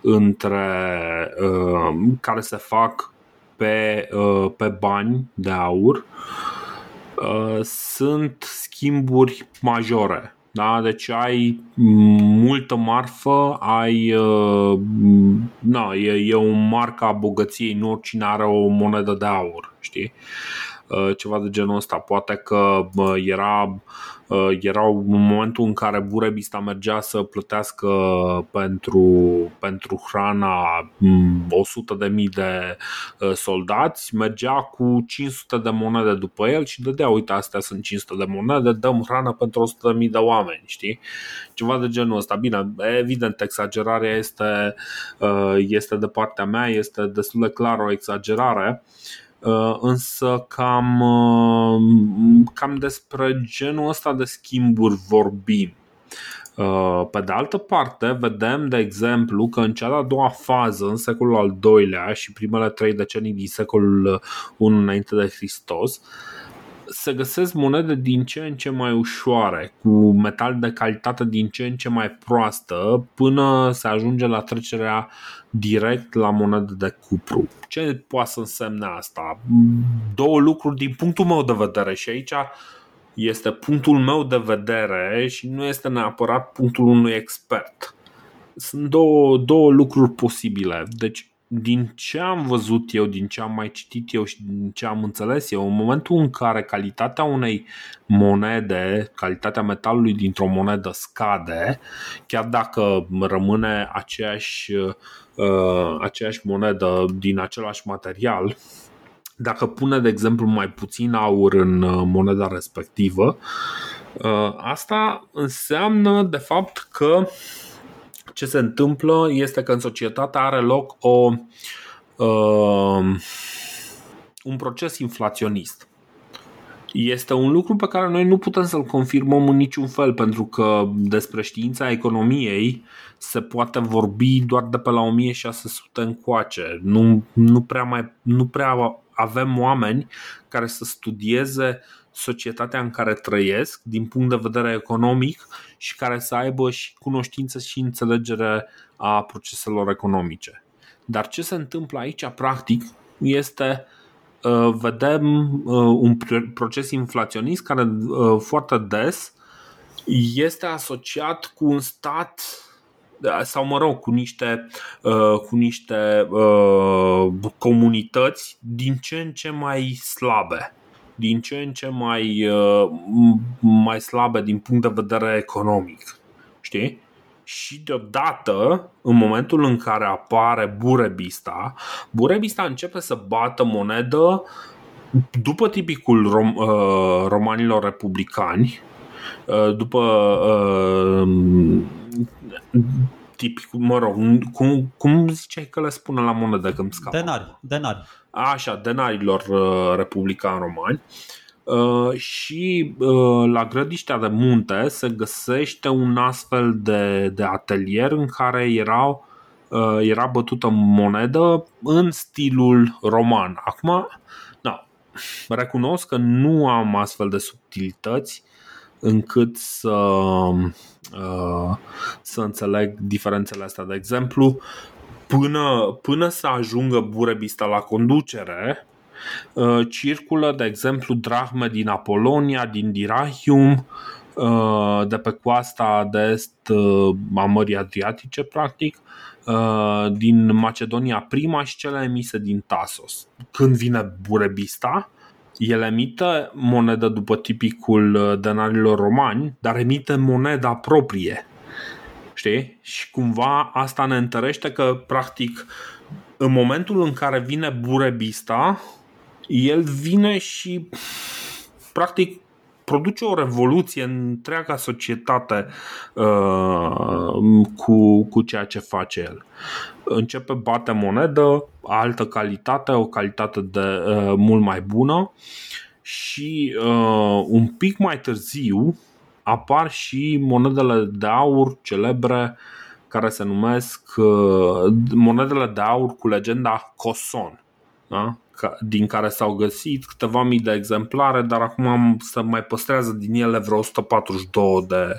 între uh, care se fac pe, uh, pe bani de aur uh, sunt schimburi majore da? Deci ai multă marfă, ai. Uh, na, e, e o marcă a bogăției, nu oricine are o monedă de aur, știi? Uh, ceva de genul ăsta. Poate că era Uh, erau în momentul în care Burebista mergea să plătească pentru, pentru hrana 100 mm, de mii de uh, soldați, mergea cu 500 de monede după el și dădea, uite, astea sunt 500 de monede, dăm hrană pentru 100 de mii de oameni, știi? Ceva de genul ăsta. Bine, evident, exagerarea este, uh, este de partea mea, este destul de clar o exagerare, Uh, însă cam, uh, cam despre genul ăsta de schimburi vorbim. Uh, pe de altă parte, vedem, de exemplu, că în cea de-a doua fază, în secolul al doilea și primele trei decenii din secolul I înainte de Hristos, se găsesc monede din ce în ce mai ușoare, cu metal de calitate din ce în ce mai proastă, până se ajunge la trecerea direct la monede de cupru. Ce poate să însemne asta? Două lucruri din punctul meu de vedere și aici este punctul meu de vedere și nu este neapărat punctul unui expert. Sunt două, două lucruri posibile. Deci, din ce am văzut eu, din ce am mai citit eu și din ce am înțeles eu, în momentul în care calitatea unei monede, calitatea metalului dintr-o monedă scade, chiar dacă rămâne aceeași, uh, aceeași monedă din același material, dacă pune, de exemplu, mai puțin aur în uh, moneda respectivă, uh, asta înseamnă, de fapt, că ce se întâmplă este că în societate are loc o, uh, un proces inflaționist. Este un lucru pe care noi nu putem să-l confirmăm în niciun fel, pentru că despre știința economiei se poate vorbi doar de pe la 1600 încoace. Nu, nu, prea, mai, nu prea avem oameni care să studieze societatea în care trăiesc din punct de vedere economic și care să aibă și cunoștință și înțelegere a proceselor economice. Dar ce se întâmplă aici, practic, este uh, vedem uh, un proces inflaționist care uh, foarte des este asociat cu un stat sau mă rog, cu niște, cu niște comunități din ce în ce mai slabe din ce în ce mai, mai slabe din punct de vedere economic. Știi? și deodată, în momentul în care apare Burebista, Burebista începe să bată monedă după tipicul rom, uh, romanilor republicani, uh, după uh, tipicul, mă rog, cum, cum ziceai că le spune la monedă când scapă? Denari, denari. Așa, denarilor uh, republicani romani. Uh, Uh, și uh, la Grădiștea de Munte se găsește un astfel de, de atelier în care erau, uh, era bătută monedă în stilul roman. Acum, da, recunosc că nu am astfel de subtilități încât să, să înțeleg diferențele astea. De exemplu, până, până să ajungă Burebista la conducere, Uh, circulă, de exemplu, drahme din Apolonia, din Dirahium, uh, de pe coasta de est uh, a Mării Adriatice, practic, din Macedonia prima și cele emise din Tasos. Când vine Burebista, el emite monedă după tipicul denarilor romani, dar emite moneda proprie. Știi? Și cumva asta ne întărește că, practic, în momentul în care vine Burebista, el vine și practic produce o revoluție în întreaga societate uh, cu, cu ceea ce face el. Începe bate monedă, altă calitate, o calitate de uh, mult mai bună și uh, un pic mai târziu apar și monedele de aur celebre care se numesc uh, monedele de aur cu legenda Coson. Da? din care s-au găsit câteva mii de exemplare, dar acum se mai păstrează din ele vreo 142 de,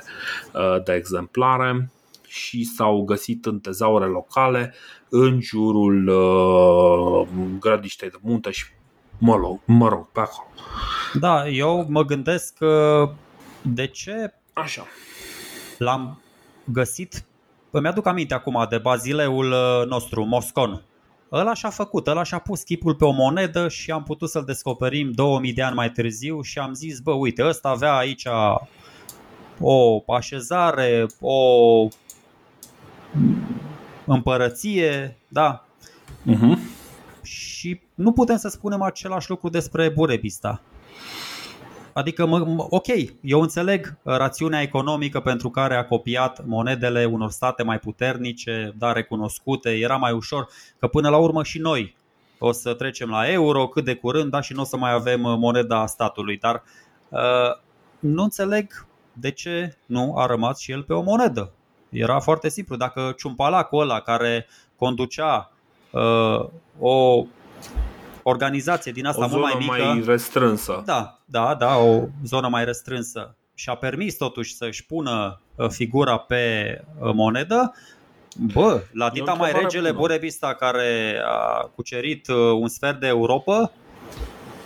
uh, de exemplare și s-au găsit în tezaure locale în jurul uh, grădiștei de munte și mă rog, mă rog, pe acolo. Da, eu mă gândesc că de ce Așa. l-am găsit îmi aduc aminte acum de bazileul uh, nostru, Moscon, Ăla și-a făcut, ăla și-a pus chipul pe o monedă și am putut să-l descoperim 2000 de ani mai târziu și am zis, bă, uite, ăsta avea aici o așezare, o împărăție, da. Uh-huh. Și nu putem să spunem același lucru despre Burebista. Adică, mă, ok, eu înțeleg rațiunea economică pentru care a copiat monedele unor state mai puternice, dar recunoscute, era mai ușor, că până la urmă și noi o să trecem la euro cât de curând, da, și nu o să mai avem moneda statului, dar uh, nu înțeleg de ce nu a rămas și el pe o monedă. Era foarte simplu. Dacă ciumpalacul ăla care conducea uh, o organizație din asta o mult mai mică. mai restrânsă. Da, da, da, o zonă mai restrânsă. Și a permis totuși să-și pună uh, figura pe uh, monedă, Bă, la dita mai regele bună. Burebista care a cucerit uh, un sfert de Europa,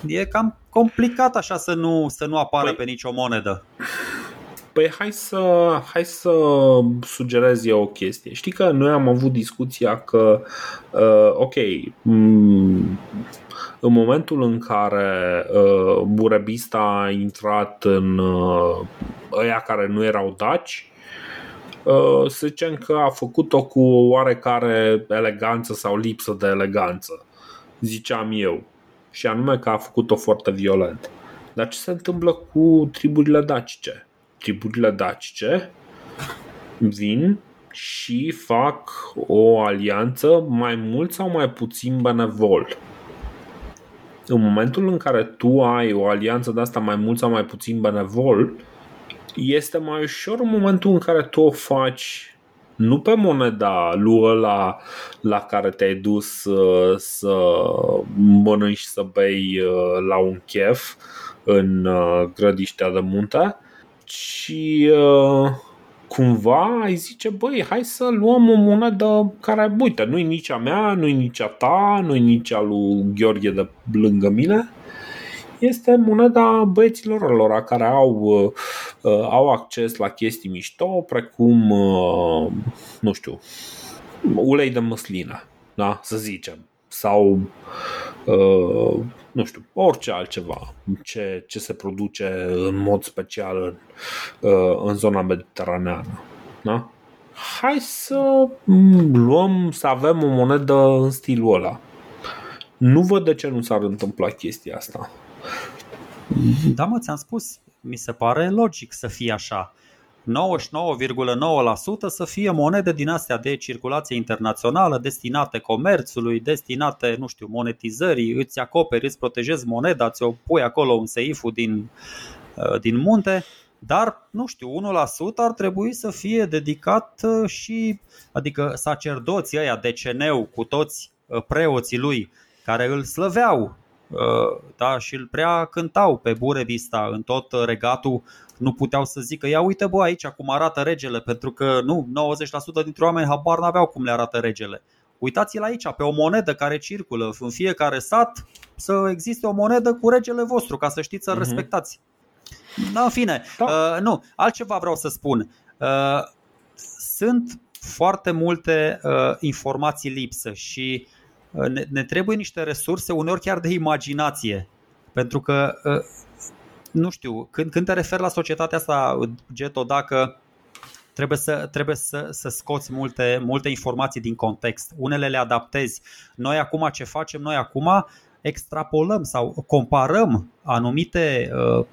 e cam complicat așa să nu, să nu apară păi, pe nicio monedă. Păi hai să, hai să sugerez eu o chestie. Știi că noi am avut discuția că, uh, ok, m- în momentul în care uh, Burebista a intrat în uh, ăia care nu erau daci, uh, să zicem că a făcut-o cu oarecare eleganță sau lipsă de eleganță, ziceam eu, și anume că a făcut-o foarte violent. Dar ce se întâmplă cu triburile dacice? Triburile dacice vin și fac o alianță mai mult sau mai puțin benevol în momentul în care tu ai o alianță de asta mai mult sau mai puțin benevol, este mai ușor în momentul în care tu o faci nu pe moneda lui ăla la care te-ai dus să, să mănânci și să bei uh, la un chef în uh, grădiștea de munte, ci uh, cumva ai zice, băi, hai să luăm o monedă care, uite, nu-i nici a mea, nu-i nici a ta, nu-i nici a lui Gheorghe de lângă mine, este moneda băieților lor care au, uh, au acces la chestii mișto, precum, uh, nu știu, ulei de măslină, da? să zicem, sau uh, nu știu, orice altceva ce, ce se produce în mod special în, uh, în zona mediteraneană. Da? Hai să luăm, să avem o monedă în stilul ăla. Nu văd de ce nu s-ar întâmpla chestia asta. Da, mă, ți-am spus. Mi se pare logic să fie așa. 99,9% să fie monede din astea de circulație internațională destinate comerțului, destinate, nu știu, monetizării, îți acoperi, îți protejezi moneda, ți-o pui acolo în seiful din, uh, din munte, dar, nu știu, 1% ar trebui să fie dedicat uh, și, adică sacerdoții ăia de ceneu cu toți uh, preoții lui care îl slăveau da, și îl prea cântau pe Burebista în tot regatul nu puteau să zică ia uite bă aici cum arată regele pentru că nu, 90% dintre oameni habar n-aveau cum le arată regele. Uitați-l aici pe o monedă care circulă în fiecare sat să existe o monedă cu regele vostru ca să știți să-l uh-huh. respectați. Da, în fine, da. Uh, nu, altceva vreau să spun. Uh, sunt foarte multe uh, informații lipsă și uh, ne, ne trebuie niște resurse, uneori chiar de imaginație. Pentru că uh, nu știu, când, când te referi la societatea asta, Geto, dacă trebuie să, trebuie să, să scoți multe, multe informații din context, unele le adaptezi. Noi acum ce facem? Noi acum extrapolăm sau comparăm anumite uh,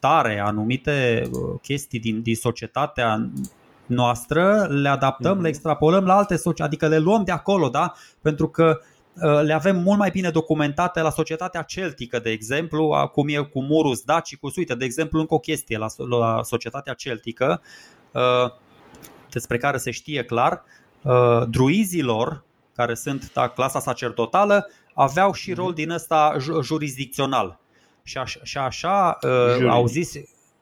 tare, anumite uh, chestii din, din societatea noastră, le adaptăm, mm-hmm. le extrapolăm la alte societăți, adică le luăm de acolo, da? Pentru că Uh, le avem mult mai bine documentate la societatea celtică, de exemplu, cum e cu Murus Dacicus. Uite, de exemplu, încă o chestie la, la societatea celtică, uh, despre care se știe clar, uh, druizilor, care sunt da, clasa sacerdotală, aveau și rol din ăsta jurisdicțional. Și așa, și așa au zis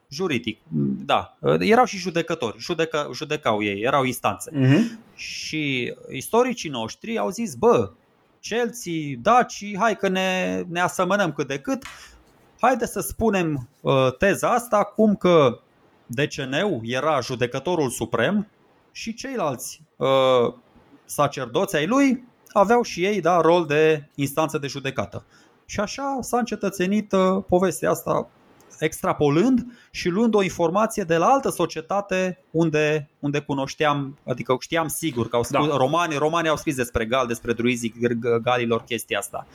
juridic, da. Erau și judecători, judecă, judecau ei, erau instanțe. Uh-huh. Și istoricii noștri au zis, bă, Chelsea, Daci, hai că ne, ne asemănăm cât de cât. Haide să spunem uh, teza asta cum că DCN-ul era judecătorul suprem și ceilalți uh, sacerdoți ai lui aveau și ei da, rol de instanță de judecată. Și așa s-a încetățenit uh, povestea asta extrapolând și luând o informație de la altă societate unde, unde cunoșteam, adică știam sigur că au scris, da. romani, romanii au scris despre gal, despre druizii galilor chestia asta.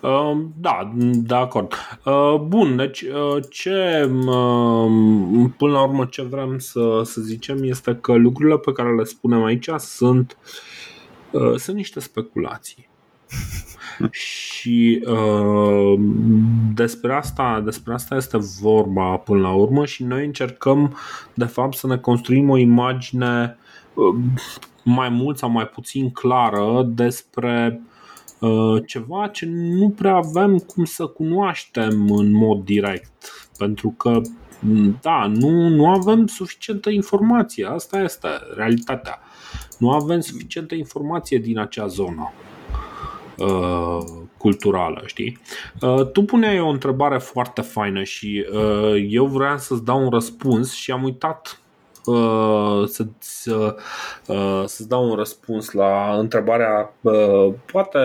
Uh, da, de acord. Uh, bun, deci uh, ce până la urmă ce vrem să, să zicem este că lucrurile pe care le spunem aici sunt, sunt niște speculații. și uh, despre, asta, despre asta este vorba până la urmă și noi încercăm de fapt să ne construim o imagine uh, mai mult sau mai puțin clară despre uh, ceva ce nu prea avem cum să cunoaștem în mod direct pentru că da, nu, nu avem suficientă informație, asta este realitatea. Nu avem suficientă informație din acea zonă. Uh, culturală, știi? Uh, tu puneai o întrebare foarte faină și uh, eu vreau să-ți dau un răspuns și am uitat uh, să-ți, uh, să-ți dau un răspuns la întrebarea uh, poate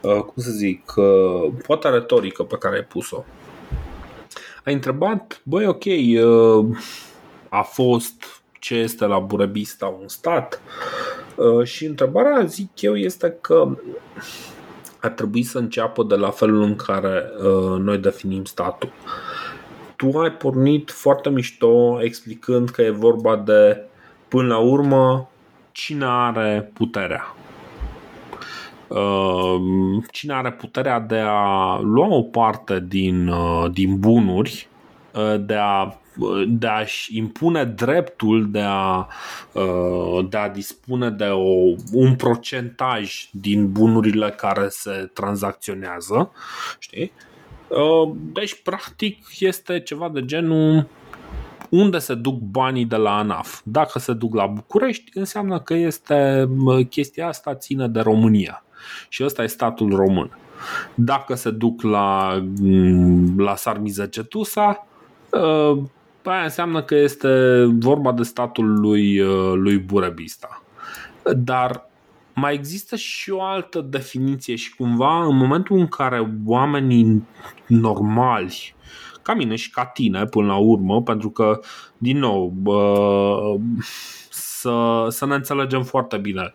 uh, cum să zic, uh, poate retorică pe care ai pus-o. Ai întrebat, băi, ok, uh, a fost ce este la Burebista un stat? Uh, și întrebarea, zic eu, este că ar trebui să înceapă de la felul în care uh, noi definim statul. Tu ai pornit foarte mișto explicând că e vorba de, până la urmă, cine are puterea. cine are puterea de a lua o parte din, din bunuri, de a de a-și impune dreptul de a, de a dispune de o, un procentaj din bunurile care se tranzacționează. Știi? Deci, practic, este ceva de genul unde se duc banii de la ANAF. Dacă se duc la București, înseamnă că este chestia asta ține de România. Și ăsta e statul român. Dacă se duc la, la Sarmize Cetusa, aia înseamnă că este vorba de statul lui, lui Burebista. Dar mai există și o altă definiție și cumva în momentul în care oamenii normali ca mine și ca tine până la urmă, pentru că, din nou, bă, să, să ne înțelegem foarte bine.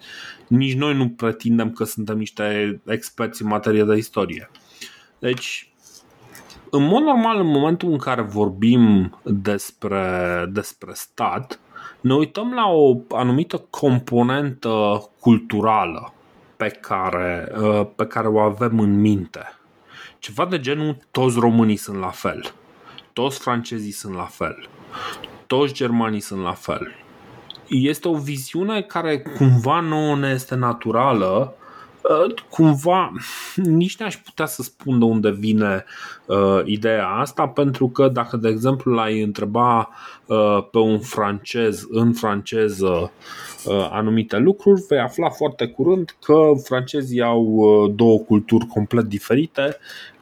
Nici noi nu pretindem că suntem niște experți în materie de istorie. Deci, în mod normal, în momentul în care vorbim despre, despre stat, ne uităm la o anumită componentă culturală pe care, pe care o avem în minte. Ceva de genul toți românii sunt la fel, toți francezii sunt la fel, toți germanii sunt la fel. Este o viziune care cumva nu ne este naturală Uh, cumva nici n-aș putea să spun de unde vine uh, ideea asta, pentru că dacă, de exemplu, l-ai întreba uh, pe un francez în franceză uh, anumite lucruri, vei afla foarte curând că francezii au uh, două culturi complet diferite,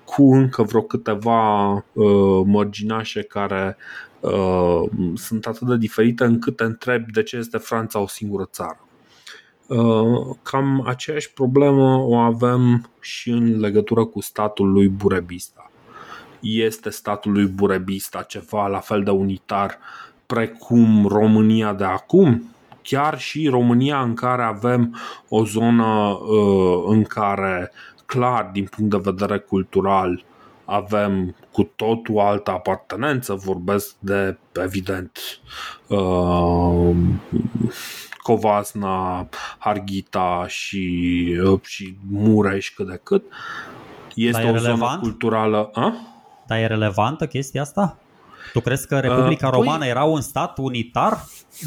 cu încă vreo câteva uh, mărginașe care uh, sunt atât de diferite încât te întrebi de ce este Franța o singură țară. Uh, cam aceeași problemă o avem și în legătură cu statul lui Burebista. Este statul lui Burebista ceva la fel de unitar precum România de acum? Chiar și România în care avem o zonă uh, în care clar din punct de vedere cultural avem cu totul altă apartenență, vorbesc de, evident, uh, Covasna, Harghita și, uh, și Mureș cât de cât. Este Dar o relevant? zonă culturală. A? Dar e relevantă chestia asta? Tu crezi că Republica uh, Romană păi, era un stat unitar?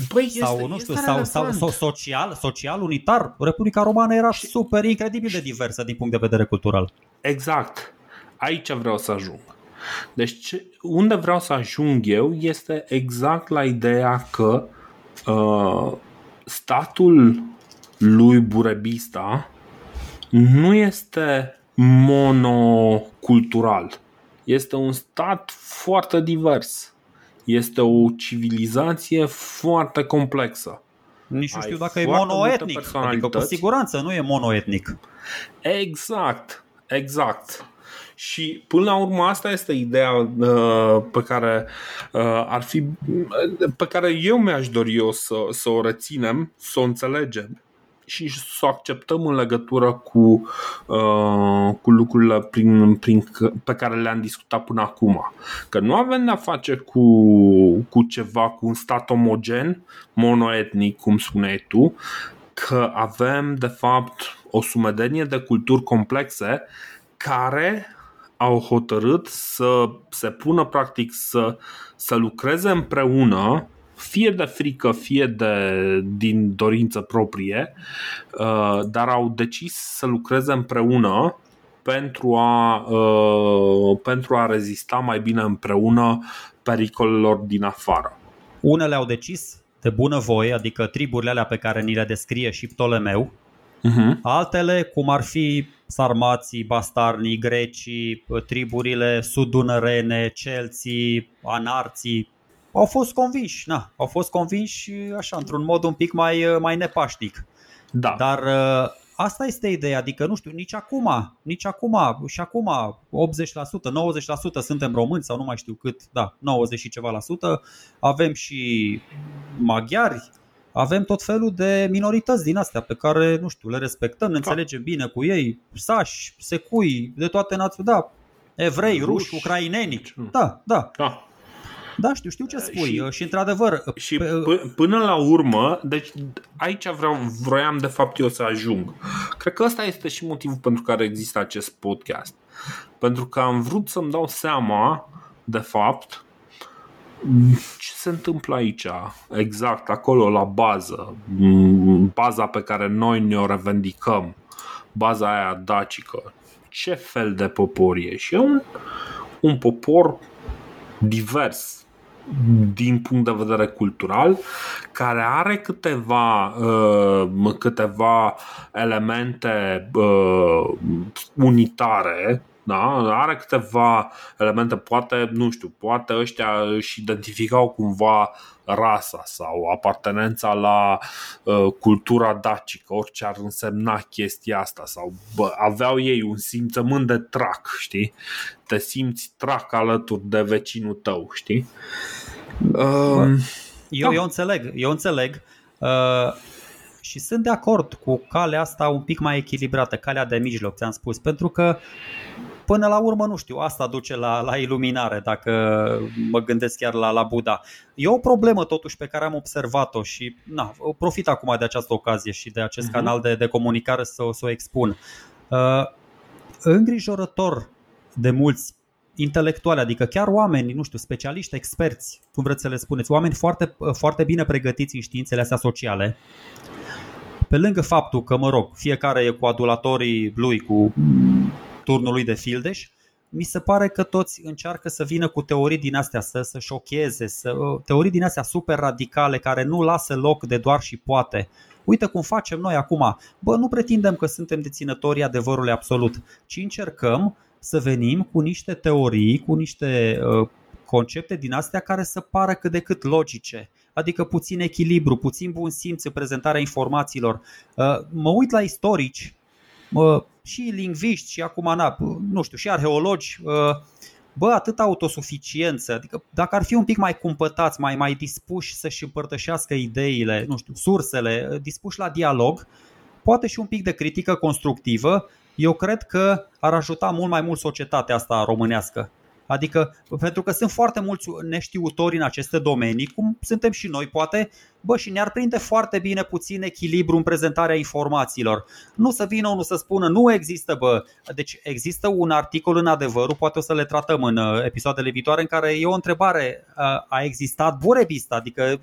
Păi sau, este, nu știu, este sau, sau, sau social, social unitar? Republica Romană era și, super incredibil de diversă din punct de vedere cultural. Exact. Aici vreau să ajung. Deci unde vreau să ajung eu este exact la ideea că uh, statul lui Burebista nu este monocultural. Este un stat foarte divers. Este o civilizație foarte complexă. Nici nu știu dacă e monoetnic. Adică cu siguranță nu e monoetnic. Exact, exact. Și până la urmă asta este ideea uh, pe care uh, ar fi pe care eu mi-aș dori eu să, să o reținem, să o înțelegem și să o acceptăm în legătură cu, uh, cu lucrurile prin, prin, pe care le-am discutat până acum. Că nu avem de-a face cu, cu ceva, cu un stat omogen, monoetnic, cum spuneai tu, că avem de fapt o sumedenie de culturi complexe care au hotărât să se pună practic să, să lucreze împreună fie de frică, fie de, din dorință proprie, uh, dar au decis să lucreze împreună pentru a, uh, pentru a rezista mai bine împreună pericolelor din afară. Unele au decis de bună voie, adică triburile alea pe care ni le descrie și Ptolemeu, uh-huh. altele, cum ar fi sarmații, bastarnii, grecii, triburile sudunărene, celții, anarții, au fost convinși, na, au fost convinși așa, într-un mod un pic mai, mai nepaștic. Da. Dar ă, asta este ideea, adică nu știu, nici acum, nici acum, și acum 80%, 90% suntem români sau nu mai știu cât, da, 90 și ceva la sută, avem și maghiari, avem tot felul de minorități din astea pe care, nu știu, le respectăm, ne da. înțelegem bine cu ei, sași, secui, de toate națiunile, da, evrei, ruși, ruși ucraineni, da, da. da. Da, știu, știu ce spui și, și într-adevăr... Și p- până la urmă, deci aici vreau, vroiam de fapt eu să ajung. Cred că ăsta este și motivul pentru care există acest podcast. Pentru că am vrut să-mi dau seama, de fapt, ce se întâmplă aici, exact acolo, la bază, baza pe care noi ne-o revendicăm, baza aia dacică, ce fel de popor e? Și e un, un popor divers din punct de vedere cultural, care are câteva, uh, câteva elemente uh, unitare da? Are câteva elemente, poate, nu știu, poate ăștia își identificau cumva rasa sau apartenența la uh, cultura dacică, orice ar însemna chestia asta sau bă, aveau ei un simțământ de trac, știi? Te simți trac alături de vecinul tău, știi? Uh, eu, da. eu înțeleg, eu înțeleg. Uh, și sunt de acord cu calea asta un pic mai echilibrată, calea de mijloc, ți-am spus, pentru că până la urmă, nu știu, asta duce la, la iluminare, dacă mă gândesc chiar la, la Buddha. E o problemă totuși pe care am observat-o și na, profit acum de această ocazie și de acest uh-huh. canal de, de comunicare să, să o expun. Uh, îngrijorător de mulți intelectuali, adică chiar oameni, nu știu, specialiști, experți, cum vreți să le spuneți, oameni foarte, foarte bine pregătiți în științele astea sociale, pe lângă faptul că, mă rog, fiecare e cu adulatorii lui, cu turnului de fildeș, mi se pare că toți încearcă să vină cu teorii din astea, să, să șocheze, să, teorii din astea super radicale care nu lasă loc de doar și poate. Uite cum facem noi acum. Bă, nu pretindem că suntem deținătorii adevărului absolut, ci încercăm să venim cu niște teorii, cu niște uh, concepte din astea care să pară cât de cât logice, adică puțin echilibru, puțin bun simț în prezentarea informațiilor. Uh, mă uit la istorici, și lingviști și acum, na, nu știu, și arheologi, bă, atât autosuficiență, adică dacă ar fi un pic mai cumpătați, mai, mai dispuși să-și împărtășească ideile, nu știu, sursele, dispuși la dialog, poate și un pic de critică constructivă, eu cred că ar ajuta mult mai mult societatea asta românească. Adică, pentru că sunt foarte mulți neștiutori în aceste domenii, cum suntem și noi, poate, bă, și ne-ar prinde foarte bine puțin echilibru în prezentarea informațiilor. Nu să vină unul să spună, nu există, bă. Deci există un articol în adevărul, poate o să le tratăm în uh, episoadele viitoare, în care e o întrebare, uh, a existat Burebista, adică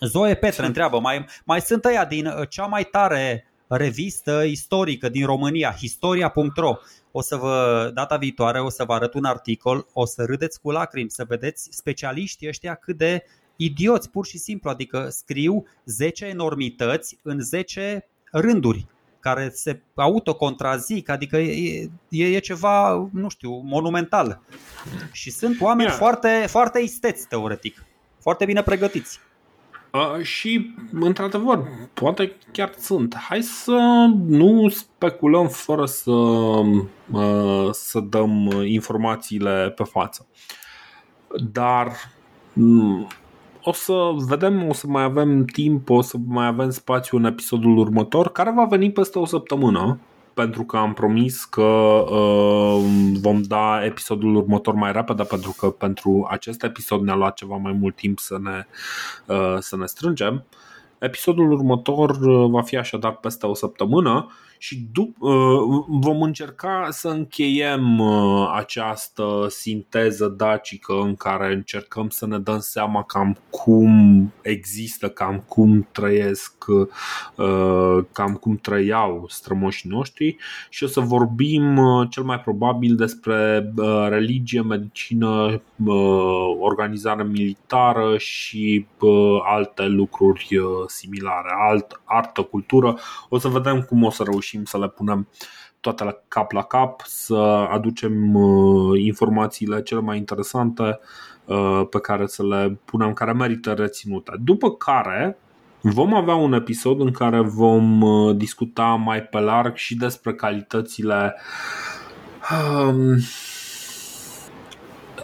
Zoe Petre întreabă, mai, mai sunt ăia din uh, cea mai tare revistă istorică din România, historia.ro o să vă, data viitoare o să vă arăt un articol, o să râdeți cu lacrimi, să vedeți specialiștii ăștia cât de idioți, pur și simplu, adică scriu 10 enormități în 10 rânduri care se autocontrazic, adică e, e, e ceva, nu știu, monumental. Și sunt oameni yeah. foarte, foarte isteți, teoretic, foarte bine pregătiți. Uh, și, într-adevăr, poate chiar sunt. Hai să nu speculăm fără să, uh, să dăm informațiile pe față. Dar mm, o să vedem, o să mai avem timp, o să mai avem spațiu în episodul următor, care va veni peste o săptămână pentru că am promis că uh, vom da episodul următor mai repede pentru că pentru acest episod ne-a luat ceva mai mult timp să ne, uh, să ne strângem. Episodul următor uh, va fi așadar peste o săptămână și dup- uh, vom încerca să încheiem uh, această sinteză dacică în care încercăm să ne dăm seama cam cum există, cam cum trăiesc, uh, cam cum trăiau strămoșii noștri și o să vorbim cel mai probabil despre religie, medicină, organizare militară și alte lucruri similare, alt, artă, cultură. O să vedem cum o să reușim reușim să le punem toate la cap la cap, să aducem uh, informațiile cele mai interesante uh, pe care să le punem, care merită reținute. După care vom avea un episod în care vom uh, discuta mai pe larg și despre calitățile um,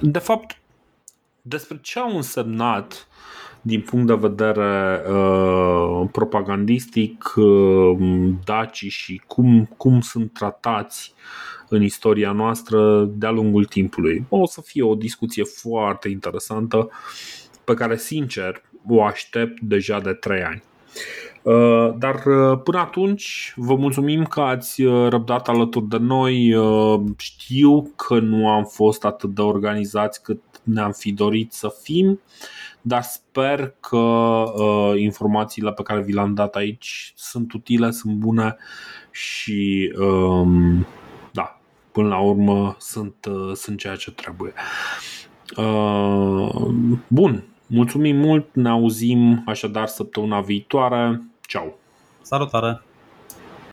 de fapt despre ce au însemnat din punct de vedere uh, propagandistic uh, dacii și cum, cum sunt tratați în istoria noastră de-a lungul timpului. O să fie o discuție foarte interesantă pe care, sincer, o aștept deja de trei ani. Uh, dar uh, până atunci vă mulțumim că ați uh, răbdat alături de noi. Știu că nu am fost atât de organizați cât ne-am fi dorit să fim, dar sper că informațiile pe care vi le-am dat aici sunt utile, sunt bune și um, da, până la urmă sunt, sunt ceea ce trebuie. Bun, mulțumim mult, ne auzim așadar săptămâna viitoare. Ciao! Salutare!